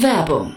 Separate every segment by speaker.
Speaker 1: Werbung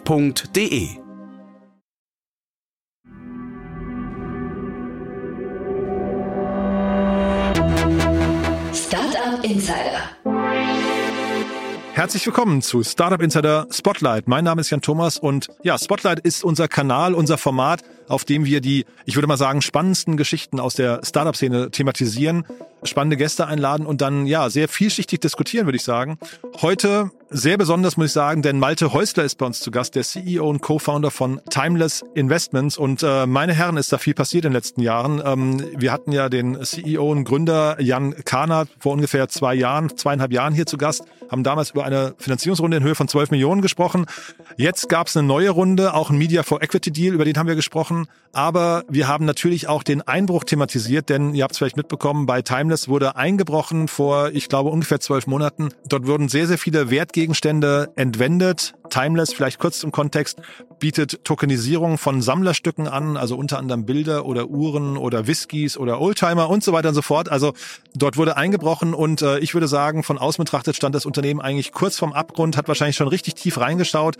Speaker 2: f.de.
Speaker 1: Startup Insider.
Speaker 3: Herzlich willkommen zu Startup Insider Spotlight. Mein Name ist Jan Thomas und ja, Spotlight ist unser Kanal, unser Format, auf dem wir die, ich würde mal sagen, spannendsten Geschichten aus der Startup-Szene thematisieren, spannende Gäste einladen und dann ja sehr vielschichtig diskutieren, würde ich sagen. Heute sehr besonders muss ich sagen, denn Malte Häusler ist bei uns zu Gast, der CEO und Co-Founder von Timeless Investments. Und äh, meine Herren, ist da viel passiert in den letzten Jahren. Ähm, wir hatten ja den CEO und Gründer Jan Kahnert vor ungefähr zwei Jahren, zweieinhalb Jahren hier zu Gast, haben damals über eine Finanzierungsrunde in Höhe von 12 Millionen gesprochen. Jetzt gab es eine neue Runde, auch ein Media for Equity Deal, über den haben wir gesprochen. Aber wir haben natürlich auch den Einbruch thematisiert, denn ihr habt es vielleicht mitbekommen, bei Timeless wurde eingebrochen vor, ich glaube, ungefähr zwölf Monaten. Dort wurden sehr, sehr viele Wertgegenstände Gegenstände entwendet. Timeless, vielleicht kurz zum Kontext, bietet Tokenisierung von Sammlerstücken an, also unter anderem Bilder oder Uhren oder Whiskys oder Oldtimer und so weiter und so fort. Also dort wurde eingebrochen und äh, ich würde sagen, von außen betrachtet stand das Unternehmen eigentlich kurz vorm Abgrund, hat wahrscheinlich schon richtig tief reingeschaut.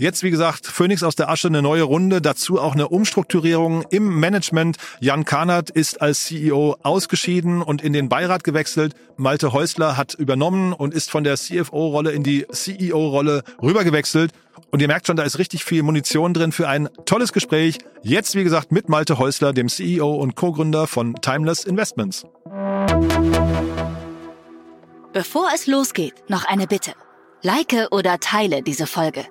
Speaker 3: Jetzt, wie gesagt, Phoenix aus der Asche, eine neue Runde, dazu auch eine Umstrukturierung im Management. Jan Kahnert ist als CEO ausgeschieden und in den Beirat gewechselt. Malte Häusler hat übernommen und ist von der CFO-Rolle in die CEO-Rolle rübergewechselt. Und ihr merkt schon, da ist richtig viel Munition drin für ein tolles Gespräch. Jetzt, wie gesagt, mit Malte Häusler, dem CEO und Co-Gründer von Timeless Investments.
Speaker 4: Bevor es losgeht, noch eine Bitte. Like oder teile diese Folge.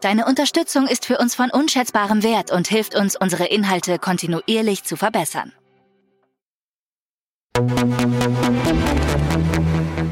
Speaker 4: Deine Unterstützung ist für uns von unschätzbarem Wert und hilft uns, unsere Inhalte kontinuierlich zu verbessern.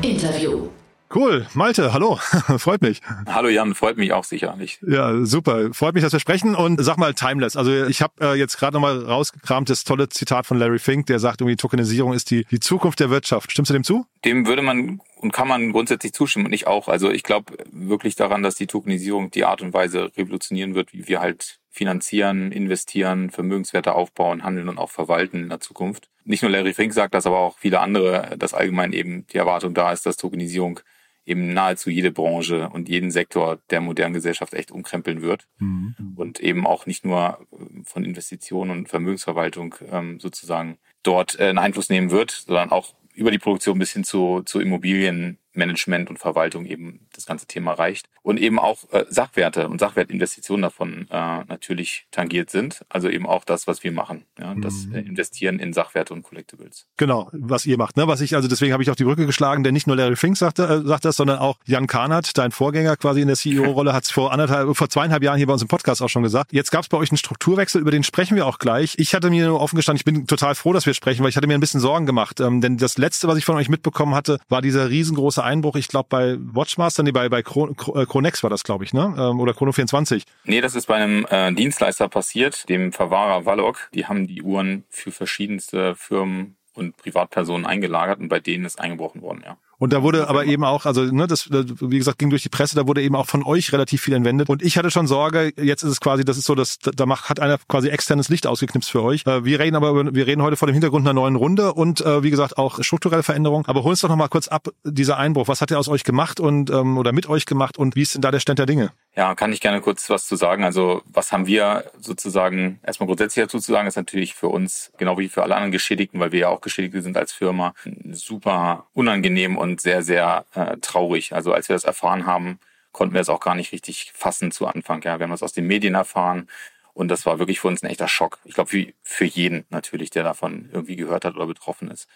Speaker 1: Interview.
Speaker 3: Cool, Malte, hallo, freut mich.
Speaker 5: Hallo Jan, freut mich auch sicherlich.
Speaker 3: Ja, super, freut mich, dass wir sprechen und sag mal Timeless. Also ich habe äh, jetzt gerade nochmal rausgekramt das tolle Zitat von Larry Fink, der sagt irgendwie Tokenisierung ist die die Zukunft der Wirtschaft. Stimmst du dem zu?
Speaker 5: Dem würde man und kann man grundsätzlich zustimmen und ich auch. Also ich glaube wirklich daran, dass die Tokenisierung die Art und Weise revolutionieren wird, wie wir halt finanzieren, investieren, Vermögenswerte aufbauen, handeln und auch verwalten in der Zukunft. Nicht nur Larry Fink sagt das, aber auch viele andere, dass allgemein eben die Erwartung da ist, dass Tokenisierung eben nahezu jede Branche und jeden Sektor der modernen Gesellschaft echt umkrempeln wird mhm. und eben auch nicht nur äh, von Investitionen und Vermögensverwaltung ähm, sozusagen dort äh, einen Einfluss nehmen wird, sondern auch über die Produktion bis hin zu, zu Immobilien Management und Verwaltung eben das ganze Thema reicht. Und eben auch äh, Sachwerte und Sachwertinvestitionen davon äh, natürlich tangiert sind. Also eben auch das, was wir machen. Ja, das mhm. Investieren in Sachwerte und Collectibles.
Speaker 3: Genau, was ihr macht. Ne? Was ich, also deswegen habe ich auch die Brücke geschlagen, denn nicht nur Larry Fink sagt, äh, sagt das, sondern auch Jan Kahnert, dein Vorgänger quasi in der CEO-Rolle, hat es vor anderthalb, vor zweieinhalb Jahren hier bei uns im Podcast auch schon gesagt. Jetzt gab es bei euch einen Strukturwechsel, über den sprechen wir auch gleich. Ich hatte mir nur offen gestanden, ich bin total froh, dass wir sprechen, weil ich hatte mir ein bisschen Sorgen gemacht. Ähm, denn das letzte, was ich von euch mitbekommen hatte, war dieser riesengroße Einbruch, ich glaube bei Watchmaster, nee, bei, bei Chronex äh, war das, glaube ich, ne? Ähm, oder Chrono24.
Speaker 5: Nee, das ist bei einem äh, Dienstleister passiert, dem Verwahrer Wallok. Die haben die Uhren für verschiedenste Firmen und Privatpersonen eingelagert und bei denen ist eingebrochen worden, ja.
Speaker 3: Und da wurde aber eben auch, also ne, das, wie gesagt, ging durch die Presse, da wurde eben auch von euch relativ viel entwendet. Und ich hatte schon Sorge, jetzt ist es quasi, das ist so, dass da macht, hat einer quasi externes Licht ausgeknipst für euch. Äh, wir reden aber über, wir reden heute vor dem Hintergrund einer neuen Runde und äh, wie gesagt auch strukturelle Veränderungen. Aber hol uns doch noch mal kurz ab, dieser Einbruch. Was hat er aus euch gemacht und ähm, oder mit euch gemacht und wie ist denn da der Stand der Dinge?
Speaker 5: Ja, kann ich gerne kurz was zu sagen. Also was haben wir sozusagen erstmal grundsätzlich dazu zu sagen, ist natürlich für uns, genau wie für alle anderen Geschädigten, weil wir ja auch Geschädigte sind als Firma, super unangenehm und sehr, sehr äh, traurig. Also als wir das erfahren haben, konnten wir es auch gar nicht richtig fassen zu Anfang. Ja, wir haben das aus den Medien erfahren und das war wirklich für uns ein echter Schock. Ich glaube, für, für jeden natürlich, der davon irgendwie gehört hat oder betroffen ist.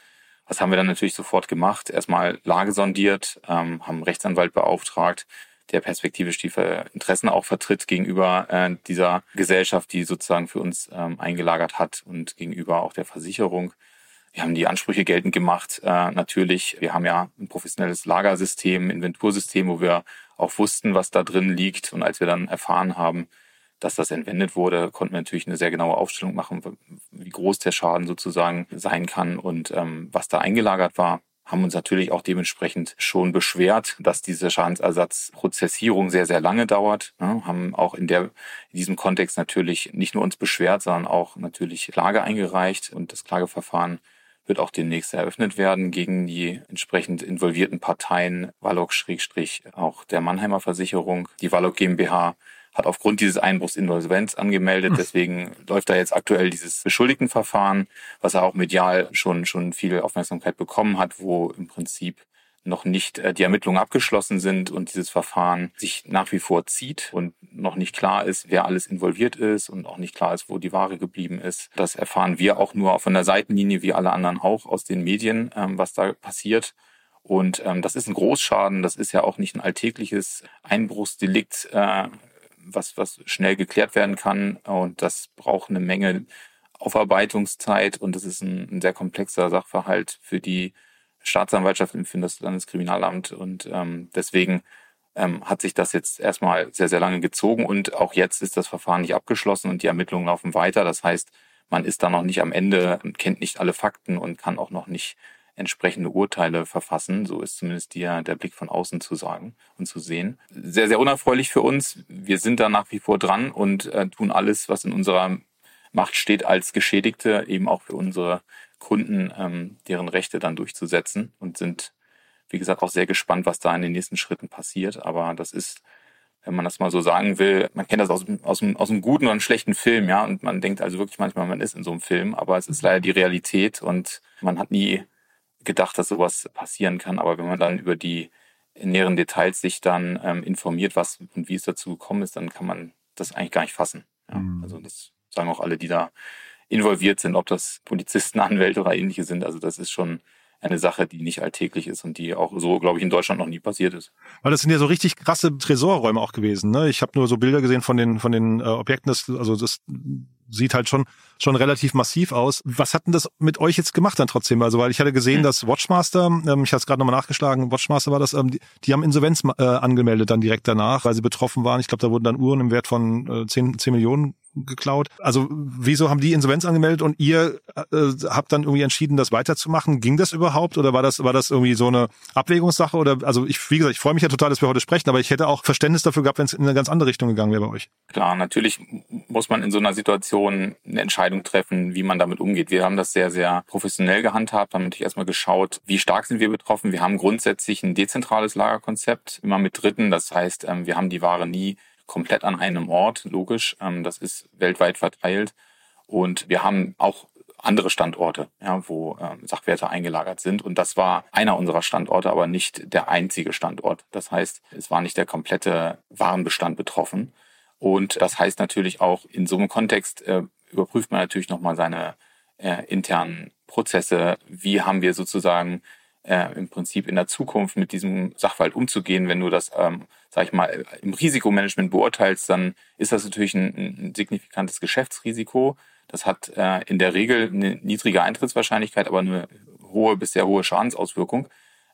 Speaker 5: Was haben wir dann natürlich sofort gemacht? Erstmal Lage sondiert, ähm, haben Rechtsanwalt beauftragt, der perspektivisch die Interessen auch vertritt gegenüber äh, dieser Gesellschaft, die sozusagen für uns ähm, eingelagert hat und gegenüber auch der Versicherung. Wir haben die Ansprüche geltend gemacht, äh, natürlich. Wir haben ja ein professionelles Lagersystem, Inventursystem, wo wir auch wussten, was da drin liegt. Und als wir dann erfahren haben, dass das entwendet wurde, konnten wir natürlich eine sehr genaue Aufstellung machen, wie groß der Schaden sozusagen sein kann und ähm, was da eingelagert war haben uns natürlich auch dementsprechend schon beschwert, dass diese Schadensersatzprozessierung sehr, sehr lange dauert. Ne? Haben auch in, der, in diesem Kontext natürlich nicht nur uns beschwert, sondern auch natürlich Klage eingereicht und das Klageverfahren wird auch demnächst eröffnet werden gegen die entsprechend involvierten Parteien, Wallock Schrägstrich, auch der Mannheimer Versicherung, die Wallock GmbH hat aufgrund dieses Einbruchs Insolvenz angemeldet. Deswegen läuft da jetzt aktuell dieses Beschuldigtenverfahren, was er auch medial schon, schon viel Aufmerksamkeit bekommen hat, wo im Prinzip noch nicht äh, die Ermittlungen abgeschlossen sind und dieses Verfahren sich nach wie vor zieht und noch nicht klar ist, wer alles involviert ist und auch nicht klar ist, wo die Ware geblieben ist. Das erfahren wir auch nur von der Seitenlinie, wie alle anderen auch aus den Medien, ähm, was da passiert. Und ähm, das ist ein Großschaden, das ist ja auch nicht ein alltägliches Einbruchsdelikt, äh, was, was schnell geklärt werden kann. Und das braucht eine Menge Aufarbeitungszeit und das ist ein, ein sehr komplexer Sachverhalt für die Staatsanwaltschaft für das Landeskriminalamt. Und ähm, deswegen ähm, hat sich das jetzt erstmal sehr, sehr lange gezogen und auch jetzt ist das Verfahren nicht abgeschlossen und die Ermittlungen laufen weiter. Das heißt, man ist da noch nicht am Ende, kennt nicht alle Fakten und kann auch noch nicht entsprechende Urteile verfassen. So ist zumindest der, der Blick von außen zu sagen und zu sehen. Sehr, sehr unerfreulich für uns. Wir sind da nach wie vor dran und äh, tun alles, was in unserer Macht steht, als Geschädigte eben auch für unsere Kunden, ähm, deren Rechte dann durchzusetzen und sind, wie gesagt, auch sehr gespannt, was da in den nächsten Schritten passiert. Aber das ist wenn man das mal so sagen will, man kennt das aus, aus, aus einem guten oder einem schlechten Film, ja, und man denkt also wirklich manchmal, man ist in so einem Film, aber es ist leider die Realität und man hat nie gedacht, dass sowas passieren kann. Aber wenn man dann über die näheren Details sich dann ähm, informiert, was und wie es dazu gekommen ist, dann kann man das eigentlich gar nicht fassen. Ja, mhm. Also das sagen auch alle, die da involviert sind, ob das Polizisten, Anwälte oder ähnliche sind. Also das ist schon eine Sache, die nicht alltäglich ist und die auch so, glaube ich, in Deutschland noch nie passiert ist.
Speaker 3: Weil das sind ja so richtig krasse Tresorräume auch gewesen. Ne? Ich habe nur so Bilder gesehen von den von den äh, Objekten. Das, also das sieht halt schon schon relativ massiv aus. Was hat denn das mit euch jetzt gemacht dann trotzdem? Also weil ich hatte gesehen, mhm. dass Watchmaster, ähm, ich hatte es gerade nochmal nachgeschlagen, Watchmaster war das, ähm, die, die haben Insolvenz äh, angemeldet dann direkt danach, weil sie betroffen waren. Ich glaube, da wurden dann Uhren im Wert von äh, 10, 10 Millionen geklaut. Also wieso haben die Insolvenz angemeldet und ihr äh, habt dann irgendwie entschieden, das weiterzumachen? Ging das überhaupt oder war das war das irgendwie so eine Abwägungssache oder also ich wie gesagt, ich freue mich ja total, dass wir heute sprechen, aber ich hätte auch Verständnis dafür gehabt, wenn es in eine ganz andere Richtung gegangen wäre bei euch.
Speaker 5: Klar, natürlich muss man in so einer Situation eine Entscheidung treffen, wie man damit umgeht. Wir haben das sehr sehr professionell gehandhabt, haben natürlich erstmal geschaut, wie stark sind wir betroffen. Wir haben grundsätzlich ein dezentrales Lagerkonzept, immer mit Dritten, das heißt, ähm, wir haben die Ware nie komplett an einem Ort, logisch. Ähm, das ist weltweit verteilt. Und wir haben auch andere Standorte, ja, wo ähm, Sachwerte eingelagert sind. Und das war einer unserer Standorte, aber nicht der einzige Standort. Das heißt, es war nicht der komplette Warenbestand betroffen. Und das heißt natürlich auch, in so einem Kontext äh, überprüft man natürlich nochmal seine äh, internen Prozesse. Wie haben wir sozusagen äh, im Prinzip in der Zukunft mit diesem Sachverhalt umzugehen. Wenn du das, ähm, sag ich mal, im Risikomanagement beurteilst, dann ist das natürlich ein, ein signifikantes Geschäftsrisiko. Das hat äh, in der Regel eine niedrige Eintrittswahrscheinlichkeit, aber eine hohe bis sehr hohe Schadensauswirkung.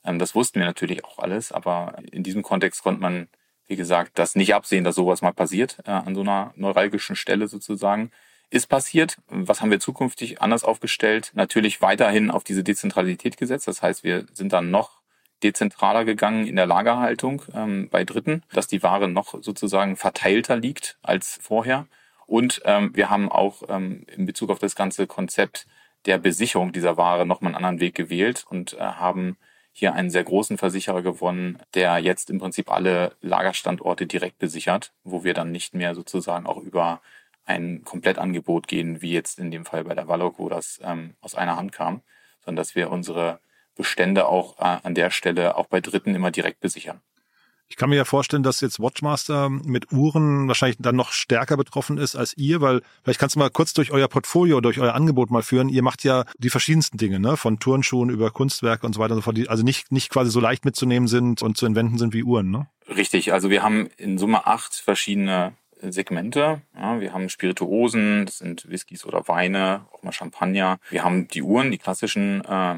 Speaker 5: Ähm, das wussten wir natürlich auch alles, aber in diesem Kontext konnte man, wie gesagt, das nicht absehen, dass sowas mal passiert, äh, an so einer neuralgischen Stelle sozusagen ist passiert. Was haben wir zukünftig anders aufgestellt? Natürlich weiterhin auf diese Dezentralität gesetzt. Das heißt, wir sind dann noch dezentraler gegangen in der Lagerhaltung ähm, bei Dritten, dass die Ware noch sozusagen verteilter liegt als vorher. Und ähm, wir haben auch ähm, in Bezug auf das ganze Konzept der Besicherung dieser Ware nochmal einen anderen Weg gewählt und äh, haben hier einen sehr großen Versicherer gewonnen, der jetzt im Prinzip alle Lagerstandorte direkt besichert, wo wir dann nicht mehr sozusagen auch über ein Komplettangebot gehen, wie jetzt in dem Fall bei der Wallock, wo das ähm, aus einer Hand kam, sondern dass wir unsere Bestände auch äh, an der Stelle auch bei Dritten immer direkt besichern.
Speaker 3: Ich kann mir ja vorstellen, dass jetzt Watchmaster mit Uhren wahrscheinlich dann noch stärker betroffen ist als ihr, weil vielleicht kannst du mal kurz durch euer Portfolio, durch euer Angebot mal führen. Ihr macht ja die verschiedensten Dinge, ne? von Turnschuhen über Kunstwerke und so weiter und so fort, die also nicht, nicht quasi so leicht mitzunehmen sind und zu entwenden sind wie Uhren. Ne?
Speaker 5: Richtig, also wir haben in Summe acht verschiedene Segmente. Ja, wir haben Spirituosen, das sind Whiskys oder Weine, auch mal Champagner. Wir haben die Uhren, die klassischen äh,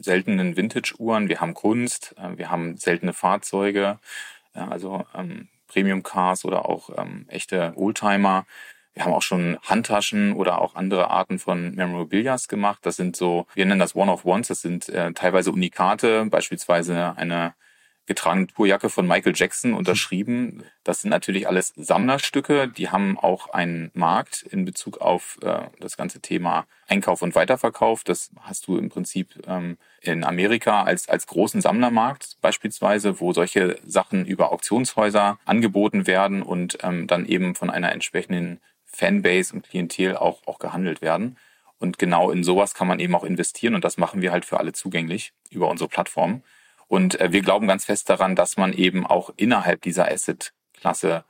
Speaker 5: seltenen Vintage-Uhren. Wir haben Kunst, äh, wir haben seltene Fahrzeuge. ja, also ähm, Premium Cars oder auch ähm, echte Oldtimer. Wir haben auch schon Handtaschen oder auch andere Arten von Memorabilias gemacht. Das sind so, wir nennen das One-of-Ones, das sind äh, teilweise Unikate, beispielsweise eine getragene Tourjacke von Michael Jackson unterschrieben. Das sind natürlich alles Sammlerstücke, die haben auch einen Markt in Bezug auf äh, das ganze Thema Einkauf und Weiterverkauf. Das hast du im Prinzip ähm, in Amerika als, als großen Sammlermarkt beispielsweise, wo solche Sachen über Auktionshäuser angeboten werden und ähm, dann eben von einer entsprechenden Fanbase und Klientel auch, auch gehandelt werden. Und genau in sowas kann man eben auch investieren und das machen wir halt für alle zugänglich über unsere Plattform. Und äh, wir glauben ganz fest daran, dass man eben auch innerhalb dieser Asset-Klasse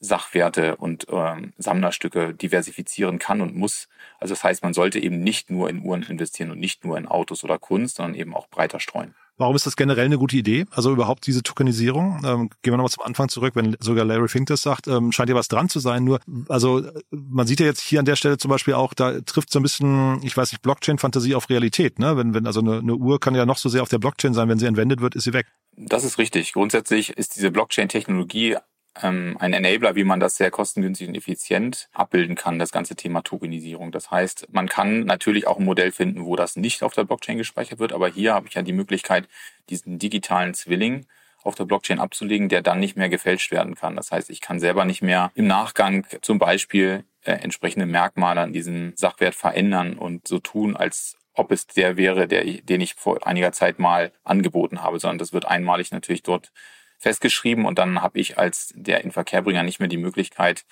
Speaker 5: Sachwerte und ähm, Sammlerstücke diversifizieren kann und muss. Also das heißt, man sollte eben nicht nur in Uhren investieren und nicht nur in Autos oder Kunst, sondern eben auch breiter streuen.
Speaker 3: Warum ist das generell eine gute Idee? Also überhaupt diese Tokenisierung? Ähm, gehen wir nochmal zum Anfang zurück, wenn sogar Larry Fink das sagt, ähm, scheint ja was dran zu sein. Nur, also man sieht ja jetzt hier an der Stelle zum Beispiel auch, da trifft so ein bisschen, ich weiß nicht, Blockchain-Fantasie auf Realität. Ne? Wenn, wenn also eine, eine Uhr kann ja noch so sehr auf der Blockchain sein, wenn sie entwendet wird, ist sie weg.
Speaker 5: Das ist richtig. Grundsätzlich ist diese Blockchain-Technologie ähm, ein Enabler, wie man das sehr kostengünstig und effizient abbilden kann, das ganze Thema Tokenisierung. Das heißt, man kann natürlich auch ein Modell finden, wo das nicht auf der Blockchain gespeichert wird, aber hier habe ich ja die Möglichkeit, diesen digitalen Zwilling auf der Blockchain abzulegen, der dann nicht mehr gefälscht werden kann. Das heißt, ich kann selber nicht mehr im Nachgang zum Beispiel äh, entsprechende Merkmale an diesem Sachwert verändern und so tun, als ob es der wäre, der, den ich vor einiger Zeit mal angeboten habe, sondern das wird einmalig natürlich dort festgeschrieben und dann habe ich als der Inverkehrbringer nicht mehr die Möglichkeit,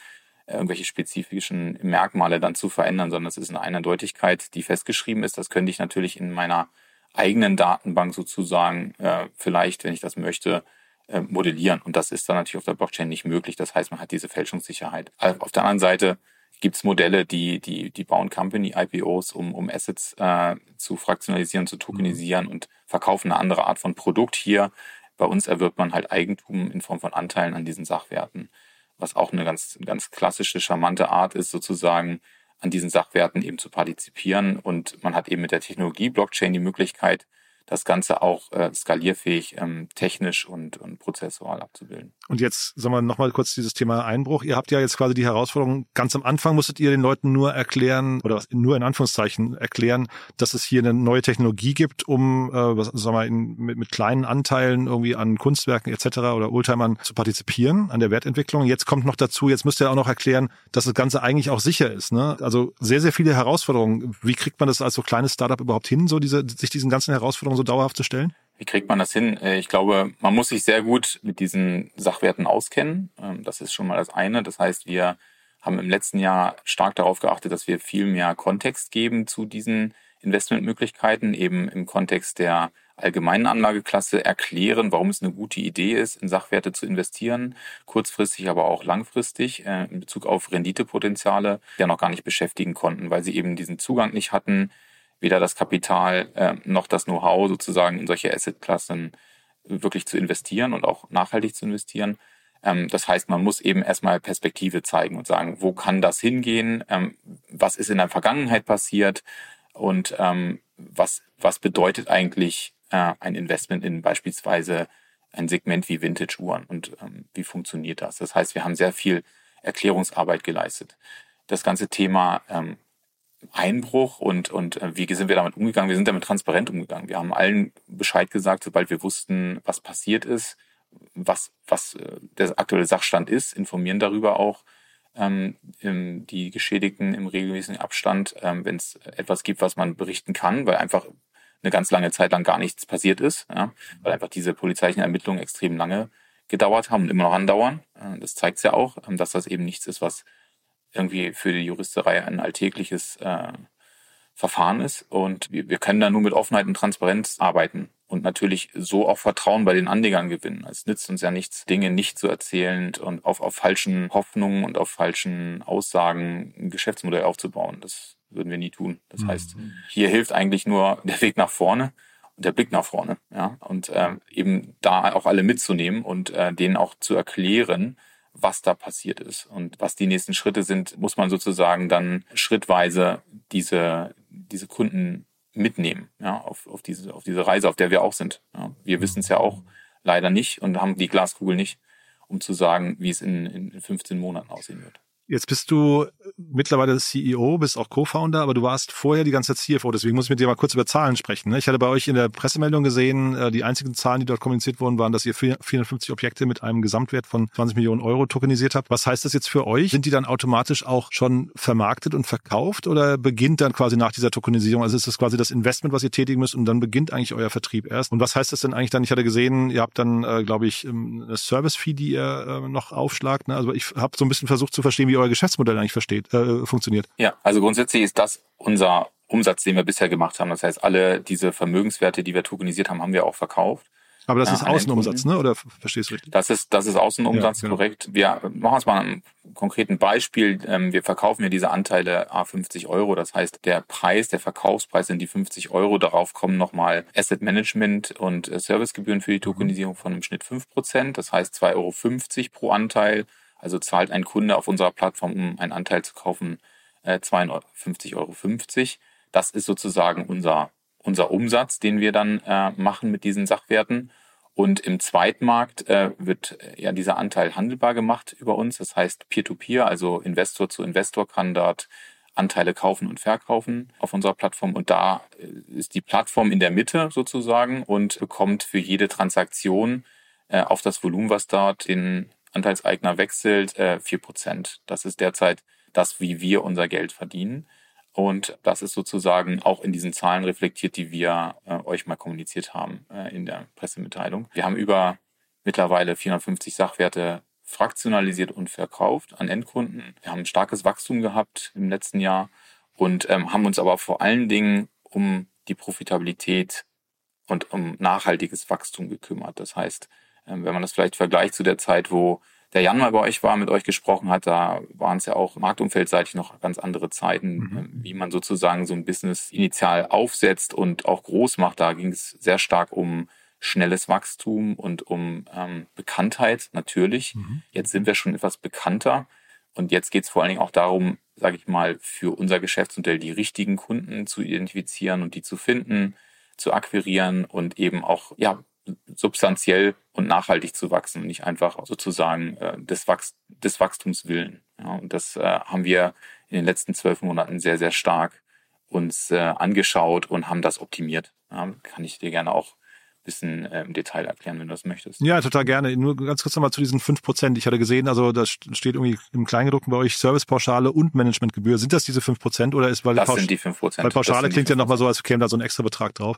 Speaker 5: äh, irgendwelche spezifischen Merkmale dann zu verändern, sondern es ist eine Eindeutigkeit, die festgeschrieben ist. Das könnte ich natürlich in meiner eigenen Datenbank sozusagen äh, vielleicht, wenn ich das möchte, äh, modellieren. Und das ist dann natürlich auf der Blockchain nicht möglich. Das heißt, man hat diese Fälschungssicherheit. Auf der anderen Seite gibt es Modelle, die, die, die bauen Company-IPOs, um, um Assets äh, zu fraktionalisieren, zu tokenisieren und verkaufen eine andere Art von Produkt hier bei uns erwirbt man halt Eigentum in Form von Anteilen an diesen Sachwerten, was auch eine ganz, ganz klassische, charmante Art ist, sozusagen an diesen Sachwerten eben zu partizipieren. Und man hat eben mit der Technologie Blockchain die Möglichkeit, das Ganze auch äh, skalierfähig ähm, technisch und, und prozessual abzubilden.
Speaker 3: Und jetzt sagen wir nochmal kurz dieses Thema Einbruch. Ihr habt ja jetzt quasi die Herausforderung, ganz am Anfang musstet ihr den Leuten nur erklären, oder nur in Anführungszeichen erklären, dass es hier eine neue Technologie gibt, um, äh, was, sagen wir, in, mit, mit kleinen Anteilen irgendwie an Kunstwerken etc. oder Oldtimern zu partizipieren, an der Wertentwicklung. Jetzt kommt noch dazu, jetzt müsst ihr auch noch erklären, dass das Ganze eigentlich auch sicher ist. Ne? Also sehr, sehr viele Herausforderungen. Wie kriegt man das als so kleines Startup überhaupt hin, so diese, sich diesen ganzen Herausforderungen so dauerhaft zu stellen?
Speaker 5: Wie kriegt man das hin? Äh, ich glaube, man muss sich sehr gut mit diesen Sachwerten auskennen. Ähm, das ist schon mal das eine. Das heißt, wir haben im letzten Jahr stark darauf geachtet, dass wir viel mehr Kontext geben zu diesen Investmentmöglichkeiten, eben im Kontext der allgemeinen Anlageklasse erklären, warum es eine gute Idee ist, in Sachwerte zu investieren, kurzfristig, aber auch langfristig äh, in Bezug auf Renditepotenziale, die ja noch gar nicht beschäftigen konnten, weil sie eben diesen Zugang nicht hatten, weder das Kapital äh, noch das Know-how sozusagen in solche Assetklassen wirklich zu investieren und auch nachhaltig zu investieren. Ähm, das heißt, man muss eben erstmal Perspektive zeigen und sagen, wo kann das hingehen? Ähm, was ist in der Vergangenheit passiert? Und ähm, was, was bedeutet eigentlich äh, ein Investment in beispielsweise ein Segment wie Vintage-Uhren und ähm, wie funktioniert das? Das heißt, wir haben sehr viel Erklärungsarbeit geleistet. Das ganze Thema ähm, Einbruch und, und äh, wie sind wir damit umgegangen? Wir sind damit transparent umgegangen. Wir haben allen Bescheid gesagt, sobald wir wussten, was passiert ist, was, was äh, der aktuelle Sachstand ist, informieren darüber auch ähm, die Geschädigten im regelmäßigen Abstand, ähm, wenn es etwas gibt, was man berichten kann, weil einfach eine ganz lange Zeit lang gar nichts passiert ist, ja, weil einfach diese polizeilichen Ermittlungen extrem lange gedauert haben und immer noch andauern. Äh, das zeigt es ja auch, ähm, dass das eben nichts ist, was irgendwie für die Juristerei ein alltägliches äh, Verfahren ist. Und wir, wir können da nur mit Offenheit und Transparenz arbeiten und natürlich so auch Vertrauen bei den Anlegern gewinnen. Es nützt uns ja nichts, Dinge nicht zu erzählen und auf, auf falschen Hoffnungen und auf falschen Aussagen ein Geschäftsmodell aufzubauen. Das würden wir nie tun. Das mhm. heißt, hier hilft eigentlich nur der Weg nach vorne und der Blick nach vorne. Ja? Und äh, eben da auch alle mitzunehmen und äh, denen auch zu erklären, was da passiert ist. Und was die nächsten Schritte sind, muss man sozusagen dann schrittweise diese, diese Kunden mitnehmen, ja, auf, auf diese, auf diese Reise, auf der wir auch sind. Ja. Wir wissen es ja auch leider nicht und haben die Glaskugel nicht. um zu sagen, wie es in, in 15 Monaten aussehen wird.
Speaker 3: Jetzt bist du mittlerweile CEO, bist auch Co-Founder, aber du warst vorher die ganze Zeit CFO, deswegen muss ich mit dir mal kurz über Zahlen sprechen. Ne? Ich hatte bei euch in der Pressemeldung gesehen, äh, die einzigen Zahlen, die dort kommuniziert wurden, waren, dass ihr 450 Objekte mit einem Gesamtwert von 20 Millionen Euro tokenisiert habt. Was heißt das jetzt für euch? Sind die dann automatisch auch schon vermarktet und verkauft oder beginnt dann quasi nach dieser Tokenisierung? Also ist das quasi das Investment, was ihr tätigen müsst und dann beginnt eigentlich euer Vertrieb erst? Und was heißt das denn eigentlich dann? Ich hatte gesehen, ihr habt dann, äh, glaube ich, ähm, eine Service-Fee, die ihr äh, noch aufschlagt. Ne? Also ich habe so ein bisschen versucht zu verstehen, wie euer Geschäftsmodell eigentlich versteht, äh, funktioniert.
Speaker 5: Ja, also grundsätzlich ist das unser Umsatz, den wir bisher gemacht haben. Das heißt, alle diese Vermögenswerte, die wir tokenisiert haben, haben wir auch verkauft.
Speaker 3: Aber das ist Außenumsatz, ne? Oder verstehst du richtig?
Speaker 5: Das ist, das ist Außenumsatz, ja, genau. korrekt. Wir machen es mal einem konkreten Beispiel. Ähm, wir verkaufen ja diese Anteile A50 Euro. Das heißt, der Preis, der Verkaufspreis sind die 50 Euro. Darauf kommen nochmal Asset Management und äh, Servicegebühren für die Tokenisierung von im Schnitt 5 Prozent. Das heißt 2,50 Euro pro Anteil also zahlt ein Kunde auf unserer Plattform, um einen Anteil zu kaufen, äh, 52,50 Euro. Das ist sozusagen unser, unser Umsatz, den wir dann äh, machen mit diesen Sachwerten. Und im Zweitmarkt äh, wird äh, ja dieser Anteil handelbar gemacht über uns. Das heißt Peer-to-Peer, -Peer, also Investor zu Investor kann dort Anteile kaufen und verkaufen auf unserer Plattform. Und da äh, ist die Plattform in der Mitte sozusagen und bekommt für jede Transaktion äh, auf das Volumen, was dort den Anteilseigner wechselt, äh, 4%. Das ist derzeit das, wie wir unser Geld verdienen. Und das ist sozusagen auch in diesen Zahlen reflektiert, die wir äh, euch mal kommuniziert haben äh, in der Pressemitteilung. Wir haben über mittlerweile 450 Sachwerte fraktionalisiert und verkauft an Endkunden. Wir haben ein starkes Wachstum gehabt im letzten Jahr und ähm, haben uns aber vor allen Dingen um die Profitabilität und um nachhaltiges Wachstum gekümmert. Das heißt, wenn man das vielleicht vergleicht zu der Zeit, wo der Jan mal bei euch war, mit euch gesprochen hat, da waren es ja auch marktumfeldseitig noch ganz andere Zeiten, mhm. Ähm, wie man sozusagen so ein Business initial aufsetzt und auch groß macht. Da ging es sehr stark um schnelles Wachstum und um ähm, Bekanntheit natürlich. Mhm. Jetzt sind wir schon etwas bekannter und jetzt geht es vor allen Dingen auch darum, sage ich mal, für unser Geschäftsmodell die richtigen Kunden zu identifizieren und die zu finden, zu akquirieren und eben auch ja substanziell und nachhaltig zu wachsen und nicht einfach sozusagen äh, des, Wachst des Wachstums willen. Ja, und das äh, haben wir in den letzten zwölf Monaten sehr, sehr stark uns äh, angeschaut und haben das optimiert. Ja, kann ich dir gerne auch ein bisschen äh, im Detail erklären, wenn du das möchtest.
Speaker 3: Ja, total gerne. Nur ganz kurz nochmal zu diesen fünf Prozent. Ich hatte gesehen, also das steht irgendwie im Kleingedruckten bei euch Servicepauschale und Managementgebühr. Sind das diese fünf Prozent oder ist weil
Speaker 5: das sind die fünf Prozent.
Speaker 3: Weil Pauschale klingt ja nochmal so, als käme da so ein extra Betrag drauf.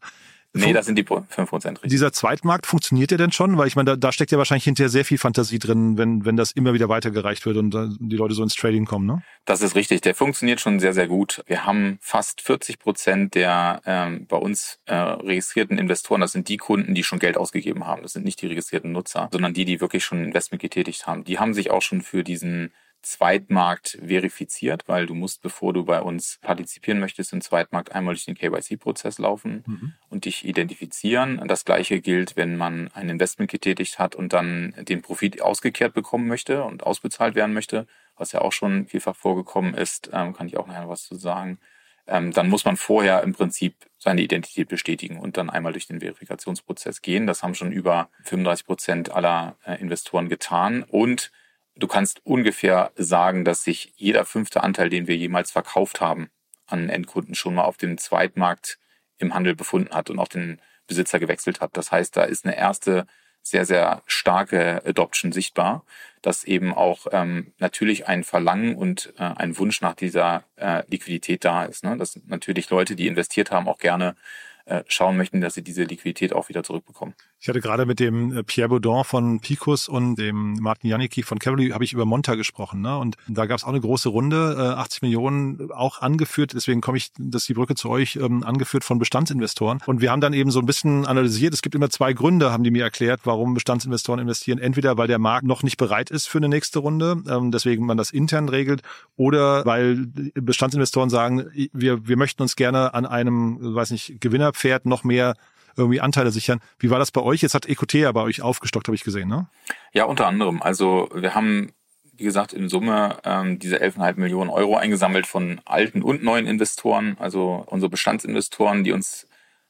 Speaker 5: Nee, das sind die 5% richtig.
Speaker 3: Dieser Zweitmarkt, funktioniert der denn schon? Weil ich meine, da, da steckt ja wahrscheinlich hinterher sehr viel Fantasie drin, wenn, wenn das immer wieder weitergereicht wird und die Leute so ins Trading kommen, ne?
Speaker 5: Das ist richtig. Der funktioniert schon sehr, sehr gut. Wir haben fast 40 Prozent der ähm, bei uns äh, registrierten Investoren, das sind die Kunden, die schon Geld ausgegeben haben. Das sind nicht die registrierten Nutzer, sondern die, die wirklich schon Investment getätigt haben. Die haben sich auch schon für diesen Zweitmarkt verifiziert, weil du musst, bevor du bei uns partizipieren möchtest, im Zweitmarkt einmal durch den KYC-Prozess laufen mhm. und dich identifizieren. Das gleiche gilt, wenn man ein Investment getätigt hat und dann den Profit ausgekehrt bekommen möchte und ausbezahlt werden möchte, was ja auch schon vielfach vorgekommen ist, ähm, kann ich auch nachher was zu sagen. Ähm, dann muss man vorher im Prinzip seine Identität bestätigen und dann einmal durch den Verifikationsprozess gehen. Das haben schon über 35 Prozent aller äh, Investoren getan und Du kannst ungefähr sagen, dass sich jeder fünfte Anteil, den wir jemals verkauft haben, an Endkunden schon mal auf dem Zweitmarkt im Handel befunden hat und auch den Besitzer gewechselt hat. Das heißt, da ist eine erste sehr, sehr starke Adoption sichtbar, dass eben auch ähm, natürlich ein Verlangen und äh, ein Wunsch nach dieser äh, Liquidität da ist. Ne? Dass natürlich Leute, die investiert haben, auch gerne äh, schauen möchten, dass sie diese Liquidität auch wieder zurückbekommen.
Speaker 3: Ich hatte gerade mit dem äh, Pierre Baudin von Picus und dem Martin Janicki von Cavalry habe ich über Monta gesprochen. Ne? Und da gab es auch eine große Runde, 80 äh, Millionen auch angeführt. Deswegen komme ich, das ist die Brücke zu euch, ähm, angeführt von Bestandsinvestoren. Und wir haben dann eben so ein bisschen analysiert. Es gibt immer zwei Gründe, haben die mir erklärt, warum Bestandsinvestoren investieren. Entweder, weil der Markt noch nicht bereit ist für eine nächste Runde, ähm, deswegen man das intern regelt, oder weil Bestandsinvestoren sagen, wir, wir möchten uns gerne an einem, weiß nicht, Gewinnerpferd noch mehr irgendwie Anteile sichern. Wie war das bei euch? Jetzt hat EQT ja bei euch aufgestockt, habe ich gesehen, ne?
Speaker 5: Ja, unter anderem. Also wir haben, wie gesagt, in Summe ähm, diese 11,5 Millionen Euro eingesammelt von alten und neuen Investoren, also unsere Bestandsinvestoren, die uns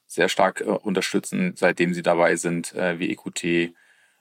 Speaker 5: sehr stark äh, unterstützen, seitdem sie dabei sind, äh, wie EQT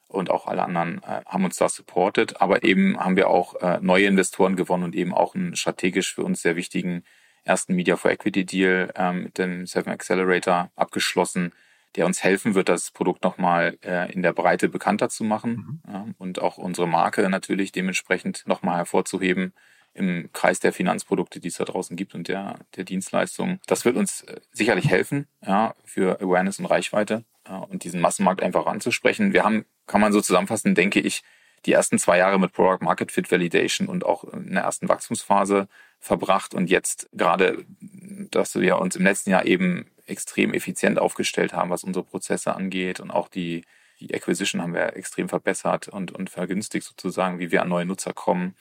Speaker 5: und auch alle anderen äh, haben uns da supported. Aber eben haben wir auch äh, neue Investoren gewonnen und eben auch einen strategisch für uns sehr wichtigen ersten Media for Equity Deal ähm, mit dem Seven Accelerator abgeschlossen, der uns helfen wird, das Produkt nochmal äh, in der Breite bekannter zu machen mhm. ja, und auch unsere Marke natürlich dementsprechend nochmal hervorzuheben im Kreis der Finanzprodukte, die es da draußen gibt und der, der Dienstleistungen. Das wird uns äh, sicherlich helfen, ja, für Awareness und Reichweite ja, und diesen Massenmarkt einfach anzusprechen. Wir haben, kann man so zusammenfassen, denke ich, die ersten zwei Jahre mit Product Market Fit Validation und auch in der ersten Wachstumsphase verbracht und jetzt gerade, dass wir uns im letzten Jahr eben extrem effizient aufgestellt haben, was unsere Prozesse angeht und auch die, die Acquisition haben wir extrem verbessert und, und vergünstigt sozusagen, wie wir an neue Nutzer kommen.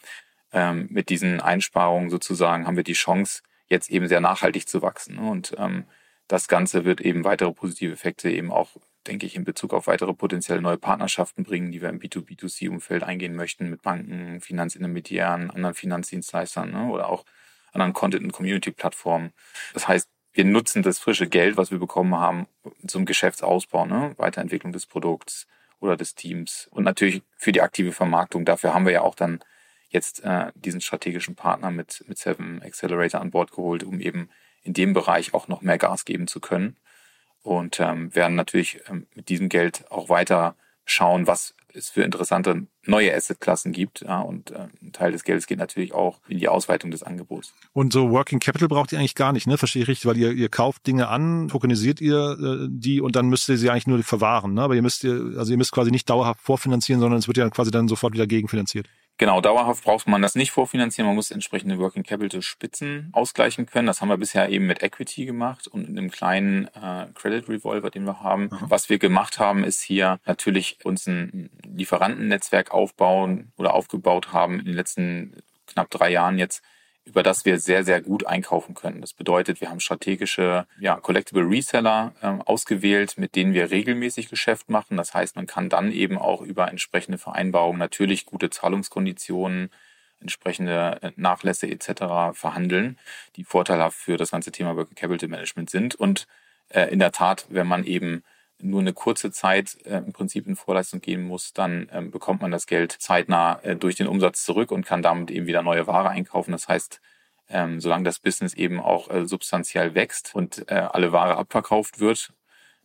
Speaker 5: Ähm, mit diesen Einsparungen sozusagen haben wir die Chance, jetzt eben sehr nachhaltig zu wachsen. Und ähm, das Ganze wird eben weitere positive Effekte eben auch, denke ich, in Bezug auf weitere potenzielle neue Partnerschaften bringen, die wir im B2B2C-Umfeld eingehen möchten mit Banken, Finanzintermediären, anderen Finanzdienstleistern ne, oder auch anderen Content- und Community-Plattformen. Das heißt, wir nutzen das frische Geld, was wir bekommen haben, zum Geschäftsausbau, ne? Weiterentwicklung des Produkts oder des Teams und natürlich für die aktive Vermarktung. Dafür haben wir ja auch dann jetzt äh, diesen strategischen Partner mit, mit Seven Accelerator an Bord geholt, um eben in dem Bereich auch noch mehr Gas geben zu können. Und ähm, werden natürlich ähm, mit diesem Geld auch weiter schauen, was es für interessante neue Assetklassen gibt. Ja, und äh, ein Teil des Geldes geht natürlich auch in die Ausweitung des Angebots.
Speaker 3: Und so Working Capital braucht ihr eigentlich gar nicht, ne? Verstehe ich richtig, weil ihr, ihr kauft Dinge an, tokenisiert ihr äh, die und dann müsst ihr sie eigentlich nur verwahren. Ne? Aber ihr müsst ihr, also ihr müsst quasi nicht dauerhaft vorfinanzieren, sondern es wird ja quasi dann sofort wieder gegenfinanziert.
Speaker 5: Genau, dauerhaft braucht man das nicht vorfinanzieren. Man muss entsprechende Working Capital Spitzen ausgleichen können. Das haben wir bisher eben mit Equity gemacht und in einem kleinen äh, Credit Revolver, den wir haben. Mhm. Was wir gemacht haben, ist hier natürlich uns ein Lieferantennetzwerk aufbauen oder aufgebaut haben in den letzten knapp drei Jahren jetzt über das wir sehr, sehr gut einkaufen können. Das bedeutet, wir haben strategische ja, Collectible Reseller äh, ausgewählt, mit denen wir regelmäßig Geschäft machen. Das heißt, man kann dann eben auch über entsprechende Vereinbarungen natürlich gute Zahlungskonditionen, entsprechende äh, Nachlässe etc. verhandeln, die vorteilhaft für das ganze Thema Working Capital Management sind. Und äh, in der Tat, wenn man eben nur eine kurze Zeit äh, im Prinzip in Vorleistung gehen muss, dann ähm, bekommt man das Geld zeitnah äh, durch den Umsatz zurück und kann damit eben wieder neue Ware einkaufen. Das heißt, ähm, solange das Business eben auch äh, substanziell wächst und äh, alle Ware abverkauft wird,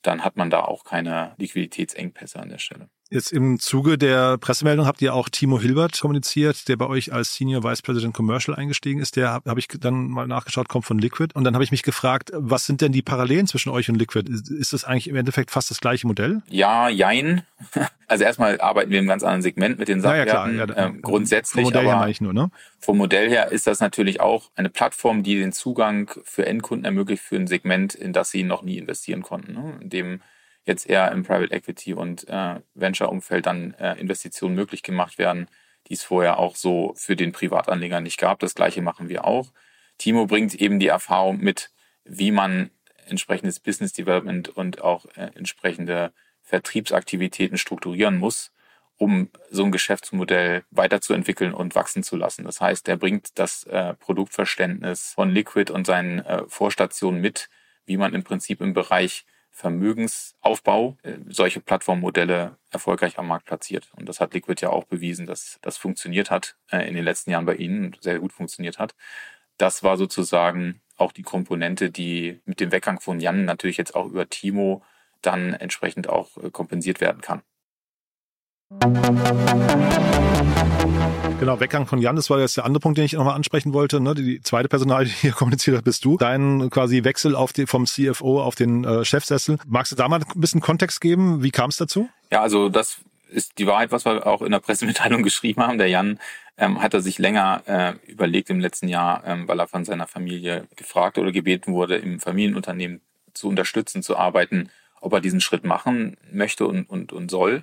Speaker 5: dann hat man da auch keine Liquiditätsengpässe an der Stelle.
Speaker 3: Jetzt im Zuge der Pressemeldung habt ihr auch Timo Hilbert kommuniziert, der bei euch als Senior Vice President Commercial eingestiegen ist. Der habe hab ich dann mal nachgeschaut, kommt von Liquid. Und dann habe ich mich gefragt, was sind denn die Parallelen zwischen euch und Liquid? Ist das eigentlich im Endeffekt fast das gleiche Modell?
Speaker 5: Ja, jein. Also erstmal arbeiten wir im ganz anderen Segment mit den Sachwerten. Ja, ja, klar. Ja, ähm, grundsätzlich.
Speaker 3: Vom Modell her meine ich nur, ne?
Speaker 5: Vom Modell her ist das natürlich auch eine Plattform, die den Zugang für Endkunden ermöglicht für ein Segment, in das sie noch nie investieren konnten. Ne? In dem jetzt eher im Private Equity und äh, Venture-Umfeld dann äh, Investitionen möglich gemacht werden, die es vorher auch so für den Privatanleger nicht gab. Das gleiche machen wir auch. Timo bringt eben die Erfahrung mit, wie man entsprechendes Business Development und auch äh, entsprechende Vertriebsaktivitäten strukturieren muss, um so ein Geschäftsmodell weiterzuentwickeln und wachsen zu lassen. Das heißt, er bringt das äh, Produktverständnis von Liquid und seinen äh, Vorstationen mit, wie man im Prinzip im Bereich Vermögensaufbau äh, solche Plattformmodelle erfolgreich am Markt platziert. Und das hat Liquid ja auch bewiesen, dass das funktioniert hat äh, in den letzten Jahren bei Ihnen und sehr gut funktioniert hat. Das war sozusagen auch die Komponente, die mit dem Weggang von Jan natürlich jetzt auch über Timo dann entsprechend auch äh, kompensiert werden kann.
Speaker 3: Genau, Weggang von Jan, das war jetzt der andere Punkt, den ich nochmal ansprechen wollte. Ne? Die zweite Personal, die hier kommuniziert hat, bist du. Dein quasi Wechsel auf die, vom CFO auf den äh, Chefsessel. Magst du da mal ein bisschen Kontext geben? Wie kam es dazu?
Speaker 5: Ja, also das ist die Wahrheit, was wir auch in der Pressemitteilung geschrieben haben. Der Jan ähm, hat er sich länger äh, überlegt im letzten Jahr, ähm, weil er von seiner Familie gefragt oder gebeten wurde, im Familienunternehmen zu unterstützen, zu arbeiten, ob er diesen Schritt machen möchte und, und, und soll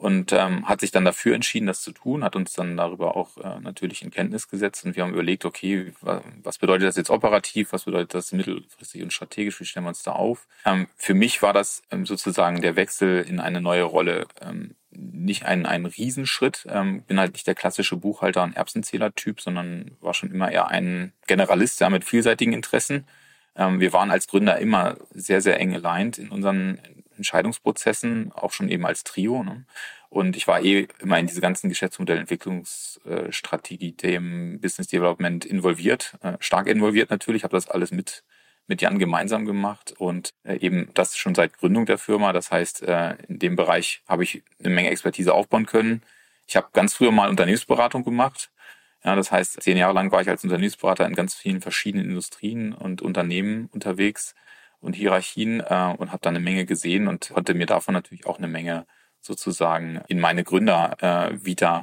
Speaker 5: und ähm, hat sich dann dafür entschieden, das zu tun, hat uns dann darüber auch äh, natürlich in Kenntnis gesetzt und wir haben überlegt, okay, was bedeutet das jetzt operativ, was bedeutet das mittelfristig und strategisch, wie stellen wir uns da auf? Ähm, für mich war das ähm, sozusagen der Wechsel in eine neue Rolle ähm, nicht ein, ein Riesenschritt. Ähm, bin halt nicht der klassische Buchhalter- und Erbsenzähler-Typ, sondern war schon immer eher ein Generalist ja, mit vielseitigen Interessen. Ähm, wir waren als Gründer immer sehr, sehr eng aligned in unseren Entscheidungsprozessen, auch schon eben als Trio. Ne? Und ich war eh immer in diese ganzen Geschäftsmodellentwicklungsstrategie-Themen, Business Development involviert, äh, stark involviert natürlich, habe das alles mit mit Jan gemeinsam gemacht und äh, eben das schon seit Gründung der Firma. Das heißt, äh, in dem Bereich habe ich eine Menge Expertise aufbauen können. Ich habe ganz früher mal Unternehmensberatung gemacht. Ja, das heißt, zehn Jahre lang war ich als Unternehmensberater in ganz vielen verschiedenen Industrien und Unternehmen unterwegs und Hierarchien äh, und habe da eine Menge gesehen und konnte mir davon natürlich auch eine Menge sozusagen in meine Gründer äh,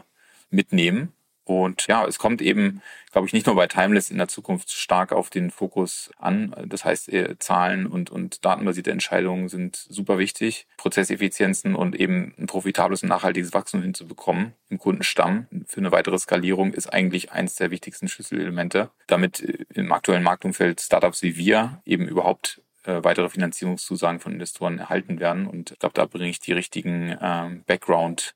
Speaker 5: mitnehmen. Und ja, es kommt eben, glaube ich, nicht nur bei Timeless in der Zukunft stark auf den Fokus an. Das heißt, äh, Zahlen und, und datenbasierte Entscheidungen sind super wichtig. Prozesseffizienzen und eben ein profitables und nachhaltiges Wachstum hinzubekommen im Kundenstamm für eine weitere Skalierung ist eigentlich eins der wichtigsten Schlüsselelemente, damit äh, im aktuellen Marktumfeld Startups wie wir eben überhaupt äh, weitere Finanzierungszusagen von Investoren erhalten werden. Und ich glaube, da bringe ich die richtigen ähm, Background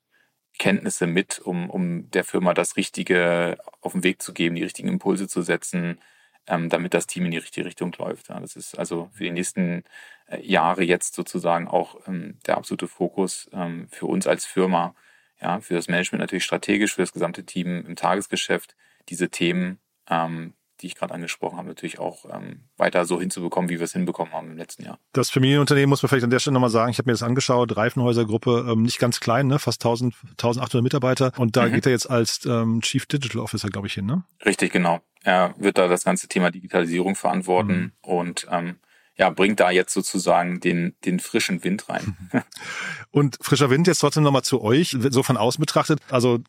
Speaker 5: Kenntnisse mit, um, um der Firma das Richtige auf den Weg zu geben, die richtigen Impulse zu setzen, ähm, damit das Team in die richtige Richtung läuft. Ja, das ist also für die nächsten äh, Jahre jetzt sozusagen auch ähm, der absolute Fokus ähm, für uns als Firma, ja, für das Management natürlich strategisch, für das gesamte Team im Tagesgeschäft, diese Themen ähm, die ich gerade angesprochen habe, natürlich auch ähm, weiter so hinzubekommen, wie wir es hinbekommen haben im letzten Jahr.
Speaker 3: Das Familienunternehmen muss man vielleicht an der Stelle nochmal sagen. Ich habe mir das angeschaut, Reifenhäusergruppe, ähm, nicht ganz klein, ne? fast 1000, 1800 Mitarbeiter. Und da mhm. geht er jetzt als ähm, Chief Digital Officer, glaube ich, hin, ne?
Speaker 5: Richtig, genau. Er wird da das ganze Thema Digitalisierung verantworten mhm. und ähm, ja, bringt da jetzt sozusagen den, den frischen Wind rein.
Speaker 3: Und frischer Wind jetzt trotzdem nochmal zu euch, so von außen betrachtet. Also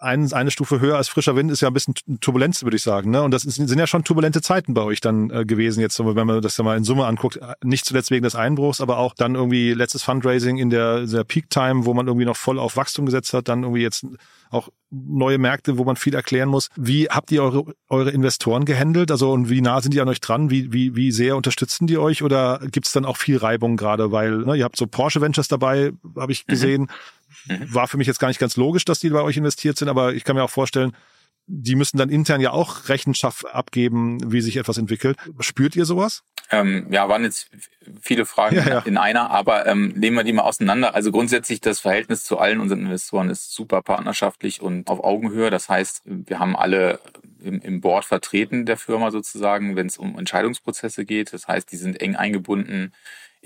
Speaker 3: ein, eine Stufe höher als frischer Wind ist ja ein bisschen Turbulenz, würde ich sagen. Ne? Und das ist, sind ja schon turbulente Zeiten bei euch dann äh, gewesen, jetzt, wenn man das ja mal in Summe anguckt. Nicht zuletzt wegen des Einbruchs, aber auch dann irgendwie letztes Fundraising in der, der Peak Time, wo man irgendwie noch voll auf Wachstum gesetzt hat, dann irgendwie jetzt auch neue Märkte, wo man viel erklären muss. Wie habt ihr eure, eure Investoren gehandelt? Also und wie nah sind die an euch dran? Wie, wie, wie sehr unterstützen die euch? Oder gibt es dann auch viel Reibung gerade? Weil ne, ihr habt so Porsche Ventures dabei, habe ich mhm. gesehen. Mhm. War für mich jetzt gar nicht ganz logisch, dass die bei euch investiert sind, aber ich kann mir auch vorstellen, die müssen dann intern ja auch Rechenschaft abgeben, wie sich etwas entwickelt. Spürt ihr sowas?
Speaker 5: Ähm, ja, waren jetzt viele Fragen ja, ja. in einer, aber ähm, nehmen wir die mal auseinander. Also grundsätzlich das Verhältnis zu allen unseren Investoren ist super partnerschaftlich und auf Augenhöhe. Das heißt, wir haben alle im, im Board vertreten der Firma sozusagen, wenn es um Entscheidungsprozesse geht. Das heißt, die sind eng eingebunden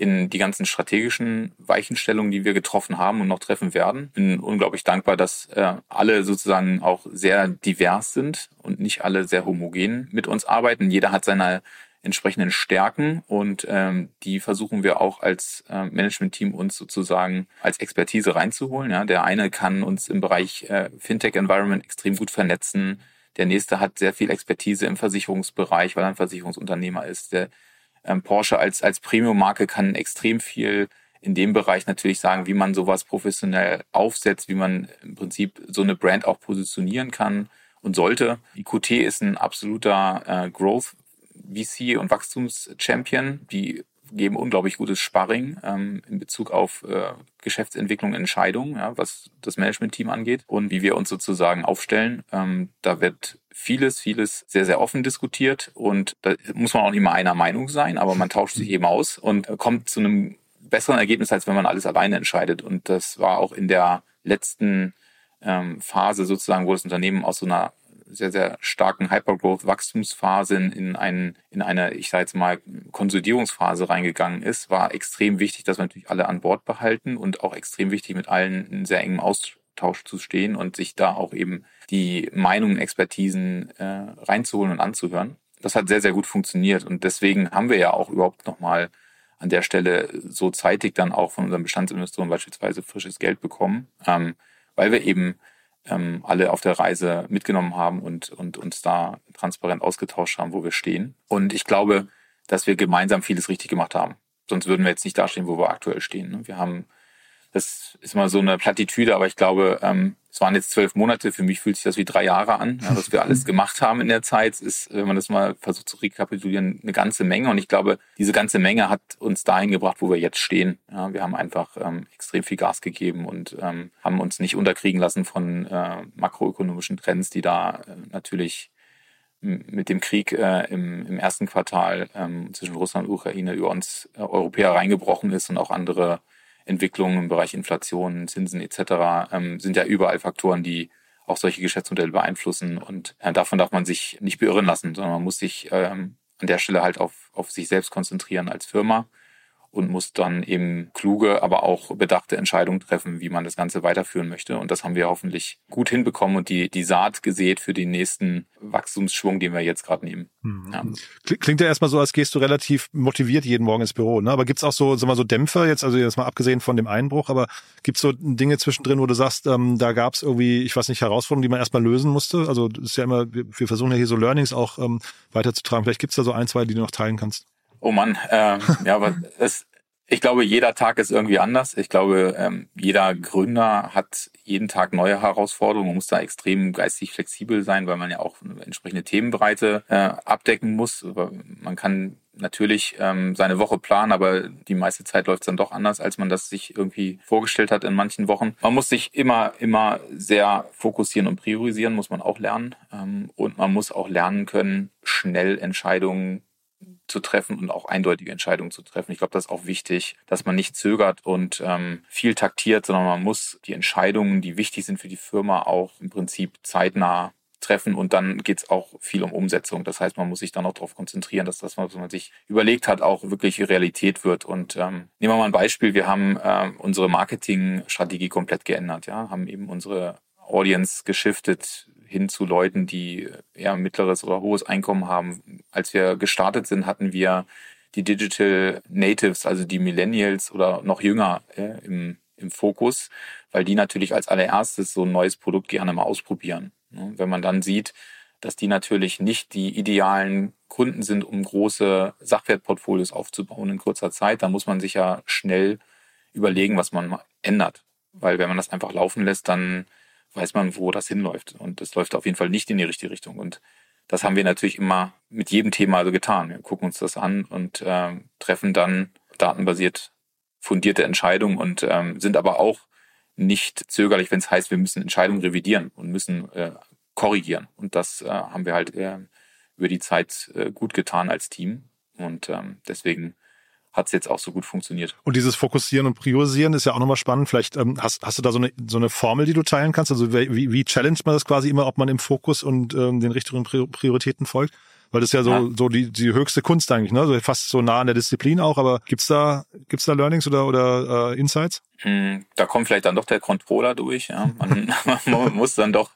Speaker 5: in die ganzen strategischen Weichenstellungen, die wir getroffen haben und noch treffen werden. Bin unglaublich dankbar, dass äh, alle sozusagen auch sehr divers sind und nicht alle sehr homogen mit uns arbeiten. Jeder hat seine entsprechenden Stärken und ähm, die versuchen wir auch als äh, Management-Team uns sozusagen als Expertise reinzuholen. Ja, der eine kann uns im Bereich äh, Fintech-Environment extrem gut vernetzen. Der nächste hat sehr viel Expertise im Versicherungsbereich, weil er ein Versicherungsunternehmer ist. Der ähm, Porsche als, als Premium-Marke kann extrem viel in dem Bereich natürlich sagen, wie man sowas professionell aufsetzt, wie man im Prinzip so eine Brand auch positionieren kann und sollte. IQT ist ein absoluter äh, Growth VC und Wachstumschampion. Die geben unglaublich gutes Sparring ähm, in Bezug auf äh, Geschäftsentwicklung, Entscheidungen, ja, was das Management-Team angeht und wie wir uns sozusagen aufstellen. Ähm, da wird vieles, vieles sehr, sehr offen diskutiert und da muss man auch nicht immer einer Meinung sein, aber man tauscht sich eben aus und kommt zu einem besseren Ergebnis, als wenn man alles alleine entscheidet. Und das war auch in der letzten ähm, Phase sozusagen, wo das Unternehmen aus so einer sehr, sehr starken Hypergrowth-Wachstumsphase in, einen, in eine, ich sage jetzt mal, Konsolidierungsphase reingegangen ist, war extrem wichtig, dass wir natürlich alle an Bord behalten und auch extrem wichtig, mit allen in sehr engem Austausch zu stehen und sich da auch eben die Meinungen, Expertisen äh, reinzuholen und anzuhören. Das hat sehr, sehr gut funktioniert und deswegen haben wir ja auch überhaupt nochmal an der Stelle so zeitig dann auch von unseren Bestandsinvestoren beispielsweise frisches Geld bekommen, ähm, weil wir eben ähm, alle auf der Reise mitgenommen haben und, und uns da transparent ausgetauscht haben, wo wir stehen. Und ich glaube, dass wir gemeinsam vieles richtig gemacht haben. Sonst würden wir jetzt nicht dastehen, wo wir aktuell stehen. Ne? Wir haben das ist mal so eine Plattitüde, aber ich glaube, ähm, es waren jetzt zwölf Monate. Für mich fühlt sich das wie drei Jahre an, ja, was wir alles gemacht haben in der Zeit. Ist, wenn man das mal versucht zu rekapitulieren, eine ganze Menge. Und ich glaube, diese ganze Menge hat uns dahin gebracht, wo wir jetzt stehen. Ja, wir haben einfach ähm, extrem viel Gas gegeben und ähm, haben uns nicht unterkriegen lassen von äh, makroökonomischen Trends, die da äh, natürlich mit dem Krieg äh, im, im ersten Quartal ähm, zwischen Russland und Ukraine über uns äh, Europäer reingebrochen ist und auch andere Entwicklungen im Bereich Inflation, Zinsen etc. Ähm, sind ja überall Faktoren, die auch solche Geschäftsmodelle beeinflussen. Und äh, davon darf man sich nicht beirren lassen, sondern man muss sich ähm, an der Stelle halt auf, auf sich selbst konzentrieren als Firma und muss dann eben kluge, aber auch bedachte Entscheidungen treffen, wie man das Ganze weiterführen möchte. Und das haben wir hoffentlich gut hinbekommen und die, die Saat gesät für den nächsten Wachstumsschwung, den wir jetzt gerade nehmen.
Speaker 3: Mhm. Ja. Klingt ja erstmal so, als gehst du relativ motiviert jeden Morgen ins Büro. Ne? Aber gibt's auch so, sag mal, so Dämpfer jetzt, also jetzt mal abgesehen von dem Einbruch, aber gibt's so Dinge zwischendrin, wo du sagst, ähm, da gab's irgendwie, ich weiß nicht, Herausforderungen, die man erstmal lösen musste? Also ist ja immer, wir, wir versuchen ja hier so Learnings auch ähm, weiterzutragen. Vielleicht gibt's da so ein, zwei, die du noch teilen kannst.
Speaker 5: Oh Mann, ähm, ja, aber es, ich glaube, jeder Tag ist irgendwie anders. Ich glaube, ähm, jeder Gründer hat jeden Tag neue Herausforderungen. Man muss da extrem geistig flexibel sein, weil man ja auch entsprechende Themenbreite äh, abdecken muss. Man kann natürlich ähm, seine Woche planen, aber die meiste Zeit läuft es dann doch anders, als man das sich irgendwie vorgestellt hat in manchen Wochen. Man muss sich immer, immer sehr fokussieren und priorisieren, muss man auch lernen. Ähm, und man muss auch lernen können, schnell Entscheidungen zu treffen und auch eindeutige Entscheidungen zu treffen. Ich glaube, das ist auch wichtig, dass man nicht zögert und ähm, viel taktiert, sondern man muss die Entscheidungen, die wichtig sind für die Firma, auch im Prinzip zeitnah treffen und dann geht es auch viel um Umsetzung. Das heißt, man muss sich dann auch darauf konzentrieren, dass das, was man sich überlegt hat, auch wirklich Realität wird. Und ähm, nehmen wir mal ein Beispiel. Wir haben ähm, unsere Marketingstrategie komplett geändert, ja, haben eben unsere Audience geschiftet hin zu Leuten, die eher mittleres oder hohes Einkommen haben. Als wir gestartet sind, hatten wir die Digital Natives, also die Millennials oder noch jünger äh, im, im Fokus, weil die natürlich als allererstes so ein neues Produkt gerne mal ausprobieren. Ne? Wenn man dann sieht, dass die natürlich nicht die idealen Kunden sind, um große Sachwertportfolios aufzubauen in kurzer Zeit, dann muss man sich ja schnell überlegen, was man ändert. Weil wenn man das einfach laufen lässt, dann weiß man, wo das hinläuft. Und das läuft auf jeden Fall nicht in die richtige Richtung. Und das haben wir natürlich immer mit jedem Thema also getan. Wir gucken uns das an und äh, treffen dann datenbasiert fundierte Entscheidungen und ähm, sind aber auch nicht zögerlich, wenn es heißt, wir müssen Entscheidungen revidieren und müssen äh, korrigieren. Und das äh, haben wir halt äh, über die Zeit äh, gut getan als Team. Und ähm, deswegen hat es jetzt auch so gut funktioniert.
Speaker 3: Und dieses Fokussieren und Priorisieren ist ja auch nochmal spannend. Vielleicht ähm, hast, hast du da so eine, so eine Formel, die du teilen kannst? Also wie, wie challenged man das quasi immer, ob man im Fokus und ähm, den richtigen Prioritäten folgt? Weil das ist ja so, ja. so die, die höchste Kunst eigentlich, ne? So fast so nah an der Disziplin auch, aber gibt's da, gibt's da Learnings oder, oder äh, Insights?
Speaker 5: Hm, da kommt vielleicht dann doch der Controller durch. Ja. Man, man muss dann doch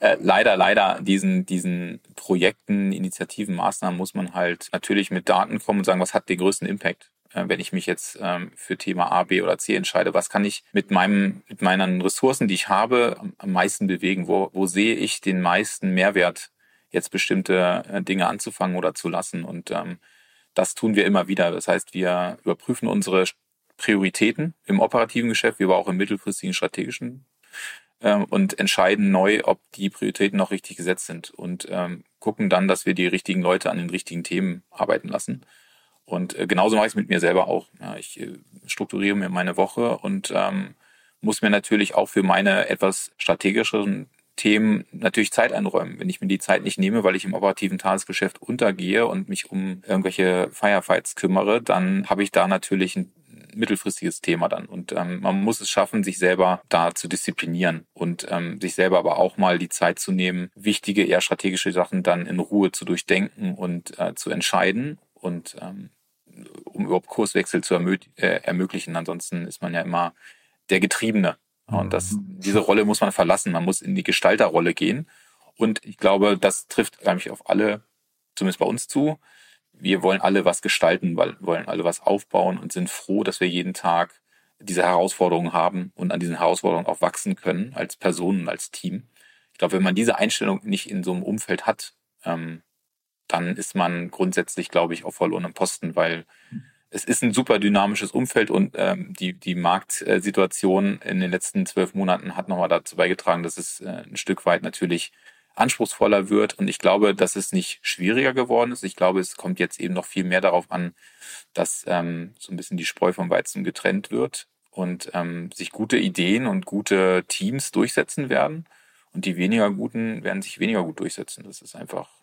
Speaker 5: äh, leider, leider diesen, diesen Projekten, Initiativen, Maßnahmen muss man halt natürlich mit Daten kommen und sagen, was hat den größten Impact? Äh, wenn ich mich jetzt ähm, für Thema A, B oder C entscheide, was kann ich mit meinem, mit meinen Ressourcen, die ich habe, am meisten bewegen? Wo, wo sehe ich den meisten Mehrwert, jetzt bestimmte äh, Dinge anzufangen oder zu lassen? Und ähm, das tun wir immer wieder. Das heißt, wir überprüfen unsere Prioritäten im operativen Geschäft, wie aber auch im mittelfristigen strategischen ähm, und entscheiden neu, ob die Prioritäten noch richtig gesetzt sind und ähm, gucken dann, dass wir die richtigen Leute an den richtigen Themen arbeiten lassen. Und äh, genauso mache ich es mit mir selber auch. Ja, ich äh, strukturiere mir meine Woche und ähm, muss mir natürlich auch für meine etwas strategischeren Themen natürlich Zeit einräumen. Wenn ich mir die Zeit nicht nehme, weil ich im operativen Tagesgeschäft untergehe und mich um irgendwelche Firefights kümmere, dann habe ich da natürlich ein mittelfristiges Thema dann. Und ähm, man muss es schaffen, sich selber da zu disziplinieren und ähm, sich selber aber auch mal die Zeit zu nehmen, wichtige, eher strategische Sachen dann in Ruhe zu durchdenken und äh, zu entscheiden und ähm, um überhaupt Kurswechsel zu äh, ermöglichen. Ansonsten ist man ja immer der Getriebene. Und das, mhm. diese Rolle muss man verlassen. Man muss in die Gestalterrolle gehen. Und ich glaube, das trifft eigentlich auf alle, zumindest bei uns zu. Wir wollen alle was gestalten, weil wollen alle was aufbauen und sind froh, dass wir jeden Tag diese Herausforderungen haben und an diesen Herausforderungen auch wachsen können als Personen, als Team. Ich glaube, wenn man diese Einstellung nicht in so einem Umfeld hat, ähm, dann ist man grundsätzlich, glaube ich, auf verlorenem Posten, weil es ist ein super dynamisches Umfeld und ähm, die, die Marktsituation in den letzten zwölf Monaten hat nochmal dazu beigetragen, dass es äh, ein Stück weit natürlich anspruchsvoller wird. Und ich glaube, dass es nicht schwieriger geworden ist. Ich glaube, es kommt jetzt eben noch viel mehr darauf an, dass ähm, so ein bisschen die Spreu vom Weizen getrennt wird und ähm, sich gute Ideen und gute Teams durchsetzen werden. Und die weniger guten werden sich weniger gut durchsetzen. Das ist einfach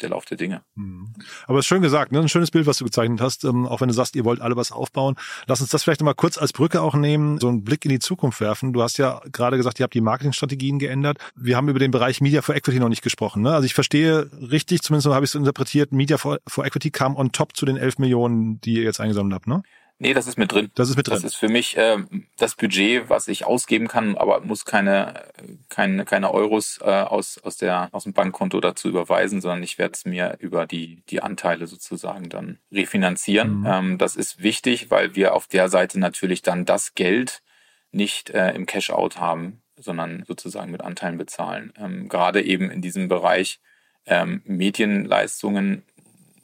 Speaker 5: der Lauf der Dinge.
Speaker 3: Mhm. Aber schön gesagt, ne? ein schönes Bild, was du gezeichnet hast, ähm, auch wenn du sagst, ihr wollt alle was aufbauen. Lass uns das vielleicht nochmal kurz als Brücke auch nehmen, so einen Blick in die Zukunft werfen. Du hast ja gerade gesagt, ihr habt die Marketingstrategien geändert. Wir haben über den Bereich Media for Equity noch nicht gesprochen. Ne? Also ich verstehe richtig, zumindest habe ich es interpretiert, Media for, for Equity kam on top zu den 11 Millionen, die ihr jetzt eingesammelt habt, ne?
Speaker 5: Nee, das ist mit drin.
Speaker 3: Das ist mit drin.
Speaker 5: Das ist für mich äh, das Budget, was ich ausgeben kann, aber muss keine keine keine Euros äh, aus aus der aus dem Bankkonto dazu überweisen, sondern ich werde es mir über die die Anteile sozusagen dann refinanzieren. Mhm. Ähm, das ist wichtig, weil wir auf der Seite natürlich dann das Geld nicht äh, im Cash-out haben, sondern sozusagen mit Anteilen bezahlen. Ähm, gerade eben in diesem Bereich ähm, Medienleistungen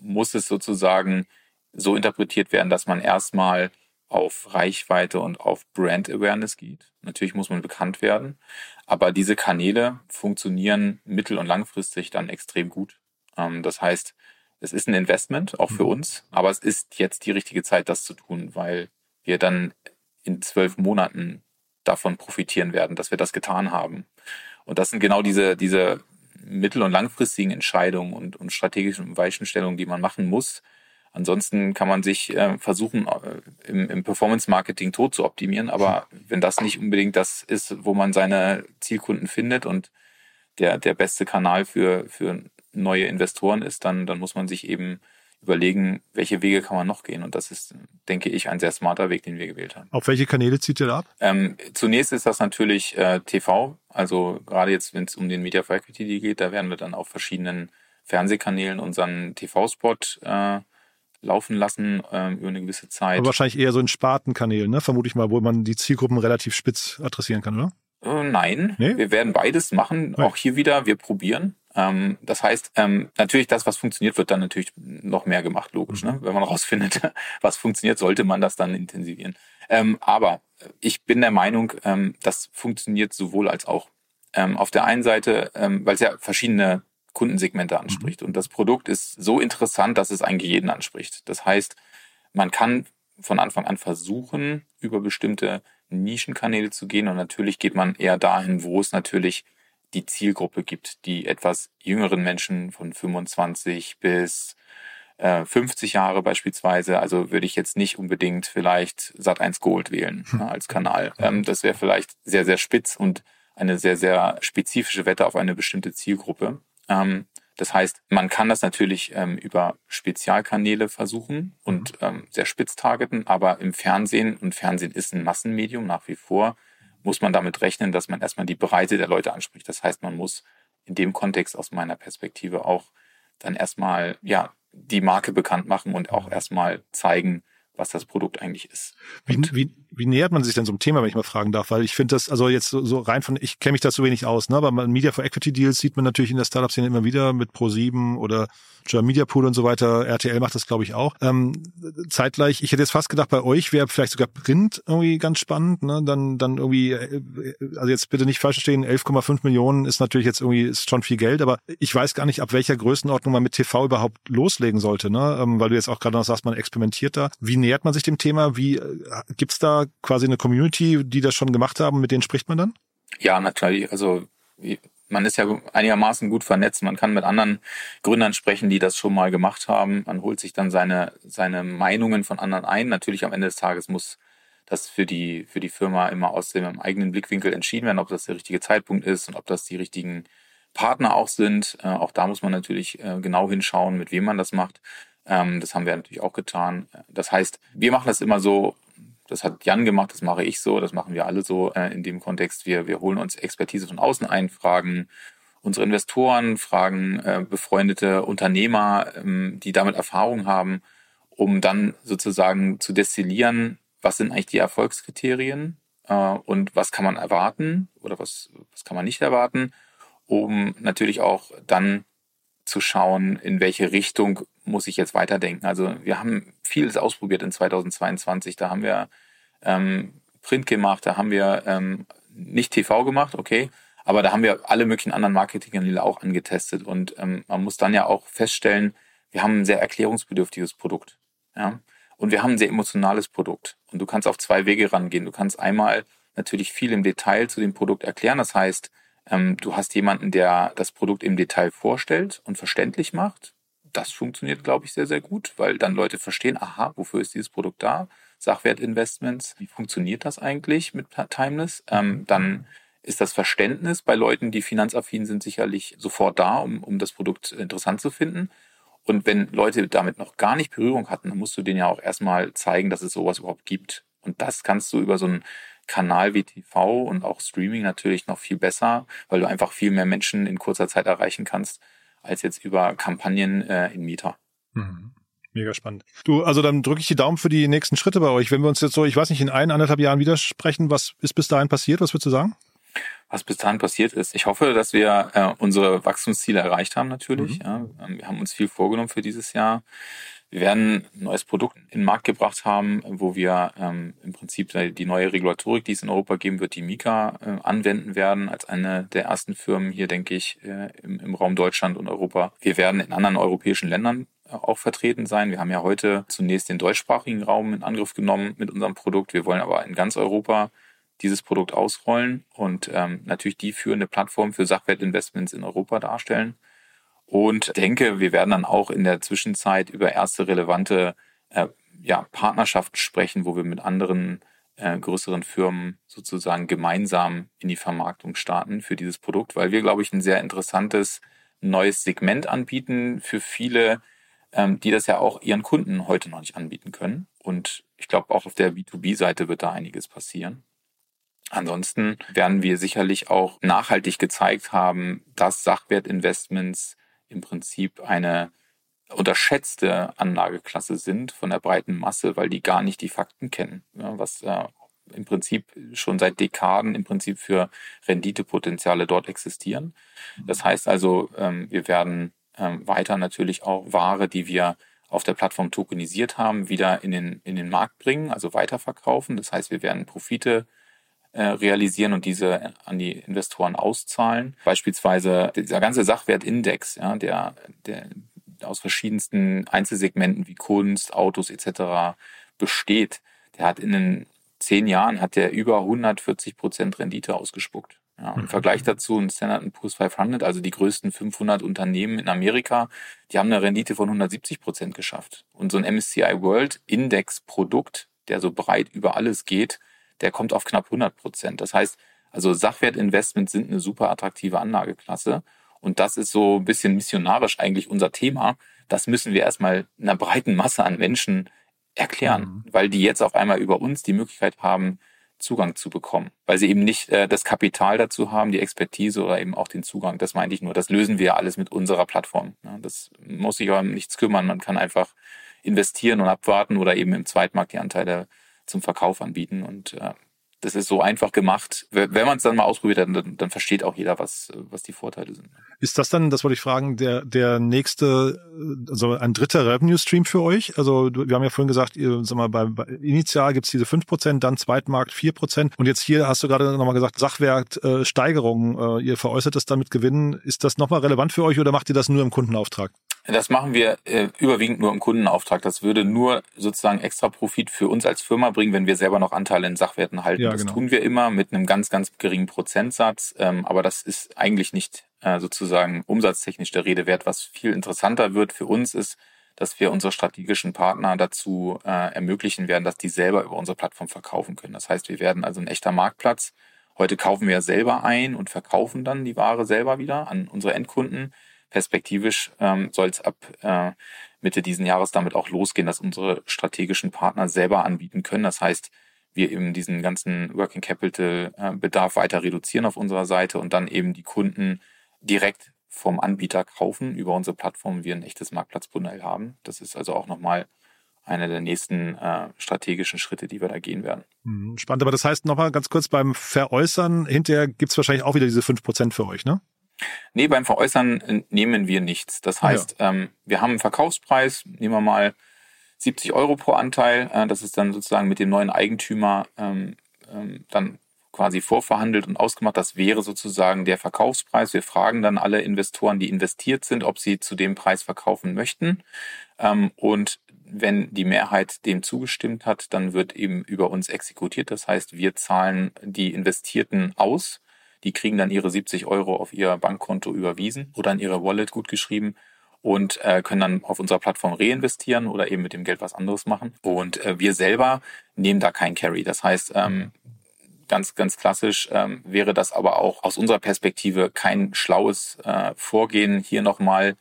Speaker 5: muss es sozusagen so interpretiert werden, dass man erstmal auf Reichweite und auf Brand Awareness geht. Natürlich muss man bekannt werden, aber diese Kanäle funktionieren mittel- und langfristig dann extrem gut. Ähm, das heißt, es ist ein Investment, auch für mhm. uns, aber es ist jetzt die richtige Zeit, das zu tun, weil wir dann in zwölf Monaten davon profitieren werden, dass wir das getan haben. Und das sind genau diese, diese mittel- und langfristigen Entscheidungen und, und strategischen Weichenstellungen, die man machen muss, Ansonsten kann man sich äh, versuchen, äh, im, im Performance-Marketing tot zu optimieren, aber wenn das nicht unbedingt das ist, wo man seine Zielkunden findet und der, der beste Kanal für, für neue Investoren ist, dann, dann muss man sich eben überlegen, welche Wege kann man noch gehen. Und das ist, denke ich, ein sehr smarter Weg, den wir gewählt haben.
Speaker 3: Auf welche Kanäle zieht ihr da ab?
Speaker 5: Ähm, zunächst ist das natürlich äh, TV. Also gerade jetzt, wenn es um den Media for Equity geht, da werden wir dann auf verschiedenen Fernsehkanälen unseren TV-Spot äh, laufen lassen ähm, über eine gewisse Zeit.
Speaker 3: Aber wahrscheinlich eher so in Spartenkanälen, ne? vermute ich mal, wo man die Zielgruppen relativ spitz adressieren kann, oder?
Speaker 5: Äh, nein, nee? wir werden beides machen. Okay. Auch hier wieder, wir probieren. Ähm, das heißt, ähm, natürlich das, was funktioniert, wird dann natürlich noch mehr gemacht, logisch. Ne? Mhm. Ne? Wenn man rausfindet, was funktioniert, sollte man das dann intensivieren. Ähm, aber ich bin der Meinung, ähm, das funktioniert sowohl als auch. Ähm, auf der einen Seite, ähm, weil es ja verschiedene Kundensegmente anspricht. Mhm. Und das Produkt ist so interessant, dass es eigentlich jeden anspricht. Das heißt, man kann von Anfang an versuchen, über bestimmte Nischenkanäle zu gehen. Und natürlich geht man eher dahin, wo es natürlich die Zielgruppe gibt, die etwas jüngeren Menschen von 25 bis 50 äh, Jahre beispielsweise. Also würde ich jetzt nicht unbedingt vielleicht Sat1 Gold wählen hm. als Kanal. Ähm, das wäre vielleicht sehr, sehr spitz und eine sehr, sehr spezifische Wette auf eine bestimmte Zielgruppe. Ähm, das heißt, man kann das natürlich ähm, über Spezialkanäle versuchen und mhm. ähm, sehr spitz targeten, aber im Fernsehen, und Fernsehen ist ein Massenmedium nach wie vor, muss man damit rechnen, dass man erstmal die Breite der Leute anspricht. Das heißt, man muss in dem Kontext aus meiner Perspektive auch dann erstmal, ja, die Marke bekannt machen und auch erstmal zeigen, was das Produkt eigentlich ist.
Speaker 3: Wie, wie, wie nähert man sich denn so einem Thema, wenn ich mal fragen darf? Weil ich finde das, also jetzt so, so rein von, ich kenne mich da so wenig aus, ne? aber Media for Equity Deals sieht man natürlich in der Startup-Szene immer wieder mit Pro7 oder German Media Pool und so weiter. RTL macht das, glaube ich, auch. Ähm, zeitgleich, ich hätte jetzt fast gedacht, bei euch wäre vielleicht sogar Print irgendwie ganz spannend. Ne? Dann, dann irgendwie, äh, also jetzt bitte nicht falsch verstehen, 11,5 Millionen ist natürlich jetzt irgendwie ist schon viel Geld, aber ich weiß gar nicht, ab welcher Größenordnung man mit TV überhaupt loslegen sollte, ne? Ähm, weil du jetzt auch gerade noch sagst, man experimentiert da. Wie nähert man sich dem Thema? Wie äh, gibt's da quasi eine Community, die das schon gemacht haben, mit denen spricht man dann?
Speaker 5: Ja, natürlich. Also man ist ja einigermaßen gut vernetzt. Man kann mit anderen Gründern sprechen, die das schon mal gemacht haben. Man holt sich dann seine, seine Meinungen von anderen ein. Natürlich am Ende des Tages muss das für die, für die Firma immer aus dem eigenen Blickwinkel entschieden werden, ob das der richtige Zeitpunkt ist und ob das die richtigen Partner auch sind. Äh, auch da muss man natürlich äh, genau hinschauen, mit wem man das macht. Ähm, das haben wir natürlich auch getan. Das heißt, wir machen das immer so, das hat Jan gemacht, das mache ich so, das machen wir alle so äh, in dem Kontext. Wir, wir holen uns Expertise von außen ein, fragen unsere Investoren, fragen äh, befreundete Unternehmer, ähm, die damit Erfahrung haben, um dann sozusagen zu destillieren, was sind eigentlich die Erfolgskriterien äh, und was kann man erwarten oder was, was kann man nicht erwarten, um natürlich auch dann zu schauen, in welche Richtung muss ich jetzt weiterdenken. Also wir haben vieles ausprobiert in 2022. Da haben wir ähm, Print gemacht, da haben wir ähm, nicht TV gemacht, okay, aber da haben wir alle möglichen anderen Marketingkanäle auch angetestet und ähm, man muss dann ja auch feststellen, wir haben ein sehr erklärungsbedürftiges Produkt, ja, und wir haben ein sehr emotionales Produkt und du kannst auf zwei Wege rangehen. Du kannst einmal natürlich viel im Detail zu dem Produkt erklären, das heißt Ähm, du hast jemanden, der das Produkt im Detail vorstellt und verständlich macht. Das funktioniert, glaube ich, sehr, sehr gut, weil dann Leute verstehen, aha, wofür ist dieses Produkt da? Sachwertinvestments, wie funktioniert das eigentlich mit Timeless? Ähm, dann ist das Verständnis bei Leuten, die finanzaffin sind, sicherlich sofort da, um, um das Produkt interessant zu finden. Und wenn Leute damit noch gar nicht Berührung hatten, dann musst du denen ja auch erstmal zeigen, dass es sowas überhaupt gibt. Und das kannst du über so einen Kanal wie TV und auch Streaming natürlich noch viel besser, weil du einfach viel mehr Menschen in kurzer Zeit erreichen kannst, als jetzt über Kampagnen äh, in Mieter. Mhm.
Speaker 3: Mega spannend. Du, also dann drücke ich die Daumen für die nächsten Schritte bei euch. Wenn wir uns jetzt so, ich weiß nicht, in ein, anderthalb Jahren widersprechen, was ist bis dahin passiert? Was würdest du sagen?
Speaker 5: was bis dahin passiert ist. Ich hoffe, dass wir äh, unsere Wachstumsziele erreicht haben natürlich. Mhm. Ja. Ähm, wir haben uns viel vorgenommen für dieses Jahr. Wir werden ein neues Produkt in den Markt gebracht haben, wo wir ähm, im Prinzip die neue Regulatorik, die es in Europa geben wird, die Mika äh, anwenden werden, als eine der ersten Firmen hier, denke ich, äh, im, im Raum Deutschland und Europa. Wir werden in anderen europäischen Ländern auch vertreten sein. Wir haben ja heute zunächst den deutschsprachigen Raum in Angriff genommen mit unserem Produkt. Wir wollen aber in ganz Europa dieses Produkt ausrollen und ähm, natürlich die führende Plattform für Sachwertinvestments in Europa darstellen. Und denke, wir werden dann auch in der Zwischenzeit über erste relevante äh, ja, Partnerschaften sprechen, wo wir mit anderen äh, größeren Firmen sozusagen gemeinsam in die Vermarktung starten für dieses Produkt, weil wir, glaube ich, ein sehr interessantes neues Segment anbieten für viele, ähm, die das ja auch ihren Kunden heute noch nicht anbieten können. Und ich glaube, auch auf der B2B-Seite wird da einiges passieren. Ansonsten werden wir sicherlich auch nachhaltig gezeigt haben, dass Sachwertinvestments im Prinzip eine unterschätzte Anlageklasse sind von der breiten Masse, weil die gar nicht die Fakten kennen, ja, was äh, im Prinzip schon seit Dekaden im Prinzip für Renditepotenziale dort existieren. Das heißt also, ähm, wir werden ähm, weiter natürlich auch Ware, die wir auf der Plattform tokenisiert haben, wieder in den, in den Markt bringen, also weiterverkaufen. Das heißt, wir werden Profite äh, realisieren und diese an die Investoren auszahlen. Beispielsweise dieser ganze Sachwertindex, ja, der, der aus verschiedensten Einzelsegmenten wie Kunst, Autos etc. besteht, der hat in den zehn Jahren hat der über 140 Prozent Rendite ausgespuckt. Ja, Im mhm. Vergleich dazu ein Standard Poor's 500, also die größten 500 Unternehmen in Amerika, die haben eine Rendite von 170 Prozent geschafft. Und so ein MSCI World Index Produkt, der so breit über alles geht, der kommt auf knapp 100 Prozent. Das heißt, also Sachwertinvestments sind eine super attraktive Anlageklasse. Und das ist so ein bisschen missionarisch eigentlich unser Thema. Das müssen wir erstmal einer breiten Masse an Menschen erklären, mhm. weil die jetzt auf einmal über uns die Möglichkeit haben, Zugang zu bekommen, weil sie eben nicht äh, das Kapital dazu haben, die Expertise oder eben auch den Zugang. Das meinte ich nur. Das lösen wir alles mit unserer Plattform. Ja, das muss sich aber um nichts kümmern. Man kann einfach investieren und abwarten oder eben im Zweitmarkt die Anteile zum Verkauf anbieten. Und äh, das ist so einfach gemacht. Wenn man es dann mal ausprobiert hat, dann, dann versteht auch jeder, was, was die Vorteile sind.
Speaker 3: Ist das dann, das wollte ich fragen, der, der nächste, also ein dritter Revenue-Stream für euch? Also wir haben ja vorhin gesagt, ihr, sag mal, bei, bei initial gibt's diese fünf Prozent, dann Zweitmarkt vier Prozent und jetzt hier hast du gerade nochmal gesagt, Sachwertsteigerung, äh, ihr veräußert es dann mit Gewinnen. Ist das nochmal relevant für euch oder macht ihr das nur im Kundenauftrag?
Speaker 5: Das machen wir äh, überwiegend nur im Kundenauftrag. Das würde nur sozusagen extra Profit für uns als Firma bringen, wenn wir selber noch Anteile in Sachwerten halten. Ja, das genau. tun wir immer mit einem ganz, ganz geringen Prozentsatz. Ähm, aber das ist eigentlich nicht äh, sozusagen umsatztechnisch der Rede wert. Was viel interessanter wird für uns ist, dass wir unsere strategischen Partner dazu äh, ermöglichen werden, dass die selber über unsere Plattform verkaufen können. Das heißt, wir werden also ein echter Marktplatz. Heute kaufen wir selber ein und verkaufen dann die Ware selber wieder an unsere Endkunden perspektivisch ähm, soll es ab äh, Mitte diesen Jahres damit auch losgehen, dass unsere strategischen Partner selber anbieten können. Das heißt, wir eben diesen ganzen Working Capital äh, Bedarf weiter reduzieren auf unserer Seite und dann eben die Kunden direkt vom Anbieter kaufen über unsere Plattform, wir ein echtes Marktplatzmodell haben. Das ist also auch nochmal einer der nächsten äh, strategischen Schritte, die wir da gehen werden.
Speaker 3: Mhm, spannend, aber das heißt nochmal ganz kurz beim Veräußern, hinterher gibt's wahrscheinlich auch wieder diese fünf Prozent für euch, ne?
Speaker 5: Nee, beim Veräußern äh, nehmen wir nichts. Das heißt, ja. ähm, wir haben einen Verkaufspreis, nehmen wir mal 70 Euro pro Anteil. Äh, das ist dann sozusagen mit dem neuen Eigentümer ähm, ähm, dann quasi vorverhandelt und ausgemacht. Das wäre sozusagen der Verkaufspreis. Wir fragen dann alle Investoren, die investiert sind, ob sie zu dem Preis verkaufen möchten. Ähm, und wenn die Mehrheit dem zugestimmt hat, dann wird eben über uns exekutiert. Das heißt, wir zahlen die Investierten aus Die kriegen dann ihre 70 Euro auf ihr Bankkonto überwiesen oder in ihre Wallet gutgeschrieben und äh, können dann auf unserer Plattform reinvestieren oder eben mit dem Geld was anderes machen. Und äh, wir selber nehmen da kein Carry. Das heißt, ähm, ganz, ganz klassisch ähm, wäre das aber auch aus unserer Perspektive kein schlaues äh, Vorgehen, hier nochmal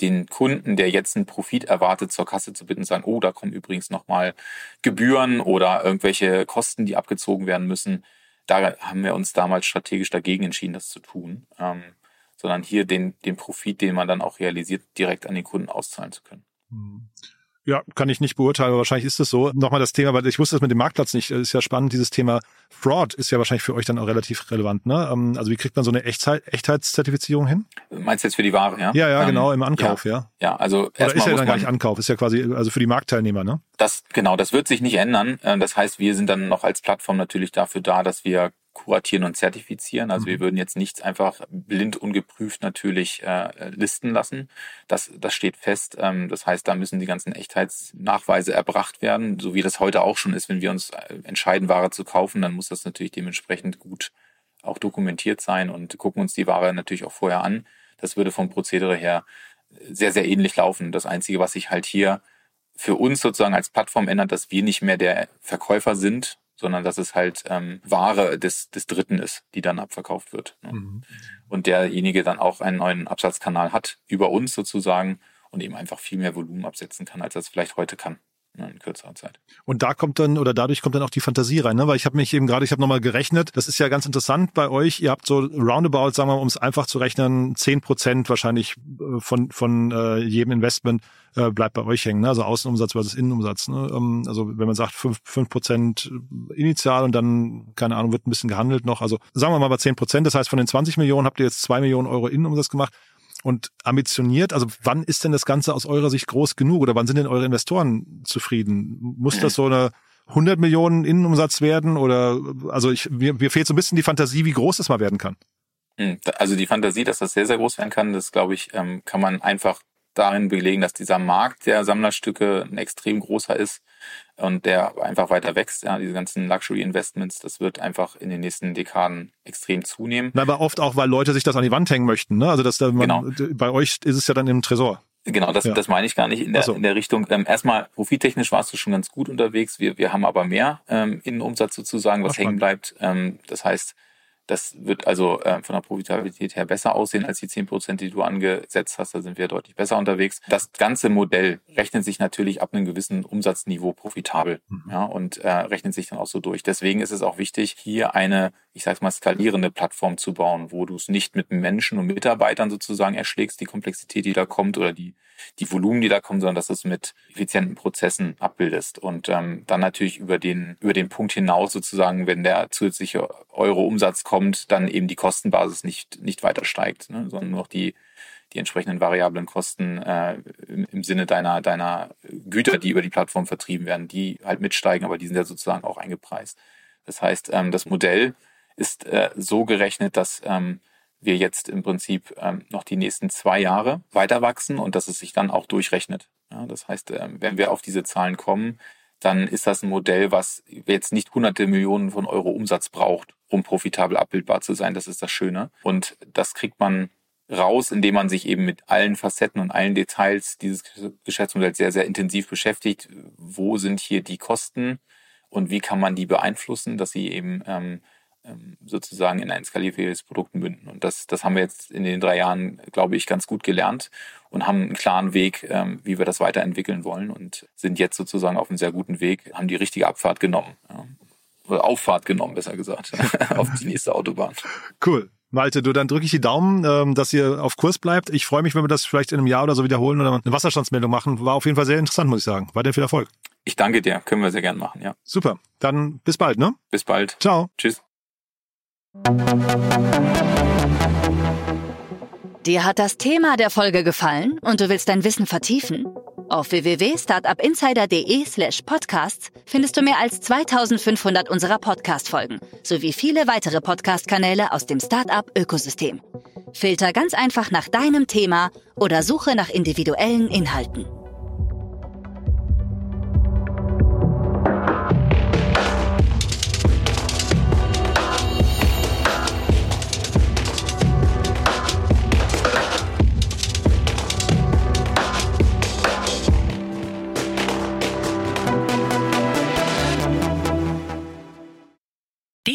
Speaker 5: den Kunden, der jetzt einen Profit erwartet, zur Kasse zu bitten, sagen, oh, da kommen übrigens nochmal Gebühren oder irgendwelche Kosten, die abgezogen werden müssen. Da haben wir uns damals strategisch dagegen entschieden, das zu tun. Ähm, sondern hier den, den Profit, den man dann auch realisiert, direkt an den Kunden auszahlen zu können.
Speaker 3: Ja, kann ich nicht beurteilen, aber wahrscheinlich ist es so. Nochmal das Thema, weil ich wusste das mit dem Marktplatz nicht. Ist ja spannend, dieses Thema Fraud ist ja wahrscheinlich für euch dann auch relativ relevant. Ne? Ähm, also wie kriegt man so eine Echtzeit, Echtheitszertifizierung hin?
Speaker 5: Meinst du jetzt für die Ware, ja?
Speaker 3: Ja, ja, ähm, genau, im Ankauf,
Speaker 5: ja.
Speaker 3: Ja,
Speaker 5: ja also
Speaker 3: Oder ist ja dann gar nicht Ankauf, ist ja quasi also für die Marktteilnehmer, ne?
Speaker 5: Das, genau, das wird sich nicht ändern. Äh, das heißt, wir sind dann noch als Plattform natürlich dafür da, dass wir kuratieren und zertifizieren. Also mhm. wir würden jetzt nichts einfach blind ungeprüft natürlich äh, listen lassen. Das, das steht fest. Ähm, das heißt, da müssen die ganzen Echtheitsnachweise erbracht werden, so wie das heute auch schon ist. Wenn wir uns äh, entscheiden, Ware zu kaufen, dann muss das natürlich dementsprechend gut auch dokumentiert sein und gucken uns die Ware natürlich auch vorher an. Das würde vom Prozedere her sehr, sehr ähnlich laufen. Das Einzige, was sich halt hier für uns sozusagen als Plattform ändert, dass wir nicht mehr der Verkäufer sind, sondern dass es halt ähm, Ware des, des Dritten ist, die dann abverkauft wird. Ne? Mhm. Und derjenige dann auch einen neuen Absatzkanal hat, über uns sozusagen, und eben einfach viel mehr Volumen absetzen kann, als er es vielleicht heute kann in kürzerer Zeit.
Speaker 3: Und da kommt dann oder dadurch kommt dann auch die Fantasie rein, ne? Weil ich habe mich eben gerade, ich habe nochmal gerechnet, das ist ja ganz interessant bei euch. Ihr habt so roundabout, sagen wir mal, um es einfach zu rechnen, zehn Prozent wahrscheinlich äh, von von äh, jedem Investment äh, bleibt bei euch hängen, ne? also Außenumsatz versus Innenumsatz. Ne? Ähm, also wenn man sagt fünf fünf Prozent initial und dann keine Ahnung wird ein bisschen gehandelt noch. Also sagen wir mal bei zehn Prozent. Das heißt von den 20 Millionen habt ihr jetzt zwei Millionen Euro Innenumsatz gemacht und ambitioniert? Also wann ist denn das Ganze aus eurer Sicht groß genug oder wann sind denn eure Investoren zufrieden? Muss das so eine 100 Millionen Innenumsatz werden oder also ich, mir, mir fehlt so ein bisschen die Fantasie, wie groß das mal werden kann.
Speaker 5: Hm, also die Fantasie, dass das sehr, sehr groß werden kann, das glaube ich, ähm, kann man einfach darin belegen, dass dieser Markt der Sammlerstücke ein extrem großer ist und der einfach weiter wächst. Ja, diese ganzen Luxury Investments, das wird einfach in den nächsten Dekaden extrem zunehmen.
Speaker 3: Na, aber oft auch, weil Leute sich das an die Wand hängen möchten. Ne? Also dass da man, genau. bei euch ist es ja dann im Tresor.
Speaker 5: Genau, das, ja. das meine ich gar nicht in der, so. in der Richtung. Ähm, erstmal, profittechnisch warst du schon ganz gut unterwegs. Wir, wir haben aber mehr ähm, Innenumsatz sozusagen, was Ach, hängen bleibt. Ähm, das heißt, das wird also äh, von der Profitabilität her besser aussehen als die zehn Prozent, die du angesetzt hast. Da sind wir deutlich besser unterwegs. Das ganze Modell rechnet sich natürlich ab einem gewissen Umsatzniveau profitabel mhm. ja, und äh, rechnet sich dann auch so durch. Deswegen ist es auch wichtig, hier eine, ich sage mal, skalierende Plattform zu bauen, wo du es nicht mit Menschen und Mitarbeitern sozusagen erschlägst, die Komplexität, die da kommt oder die die Volumen, die da kommen, sondern dass du es mit effizienten Prozessen abbildest. Und ähm, dann natürlich über den, über den Punkt hinaus sozusagen, wenn der zusätzliche Euro-Umsatz kommt, dann eben die Kostenbasis nicht, nicht weiter steigt, ne, sondern nur noch die, die entsprechenden variablen Kosten äh, im, im Sinne deiner, deiner Güter, die über die Plattform vertrieben werden, die halt mitsteigen, aber die sind ja sozusagen auch eingepreist. Das heißt, ähm, das Modell ist äh, so gerechnet, dass ähm, wir jetzt im Prinzip ähm, noch die nächsten zwei Jahre weiter wachsen und dass es sich dann auch durchrechnet. Ja, das heißt, ähm, wenn wir auf diese Zahlen kommen, dann ist das ein Modell, was jetzt nicht hunderte Millionen von Euro Umsatz braucht, um profitabel abbildbar zu sein. Das ist das Schöne. Und das kriegt man raus, indem man sich eben mit allen Facetten und allen Details dieses Geschäftsmodells sehr, sehr intensiv beschäftigt. Wo sind hier die Kosten und wie kann man die beeinflussen, dass sie eben ähm, sozusagen in ein skalierfähiges Produkt münden. Und das, das haben wir jetzt in den drei Jahren, glaube ich, ganz gut gelernt und haben einen klaren Weg, ähm, wie wir das weiterentwickeln wollen und sind jetzt sozusagen auf einem sehr guten Weg, haben die richtige Abfahrt genommen. Oder Auffahrt genommen, besser gesagt, auf die nächste Autobahn.
Speaker 3: Cool. Malte, du, dann drücke ich die Daumen, ähm, dass ihr auf Kurs bleibt. Ich freue mich, wenn wir das vielleicht in einem Jahr oder so wiederholen oder eine Wasserstandsmeldung machen. War auf jeden Fall sehr interessant, muss ich sagen. Weiter viel Erfolg.
Speaker 5: Ich danke dir. Können wir sehr gern machen, ja.
Speaker 3: Super. Dann bis bald, ne?
Speaker 5: Bis bald.
Speaker 3: Ciao.
Speaker 5: Tschüss.
Speaker 4: Dir hat das Thema der Folge gefallen und du willst dein Wissen vertiefen? Auf www.startupinsider.de slash podcasts findest du mehr als 2500 unserer Podcast-Folgen sowie viele weitere Podcast-Kanäle aus dem Startup-Ökosystem. Filter ganz einfach nach deinem Thema oder suche nach individuellen Inhalten.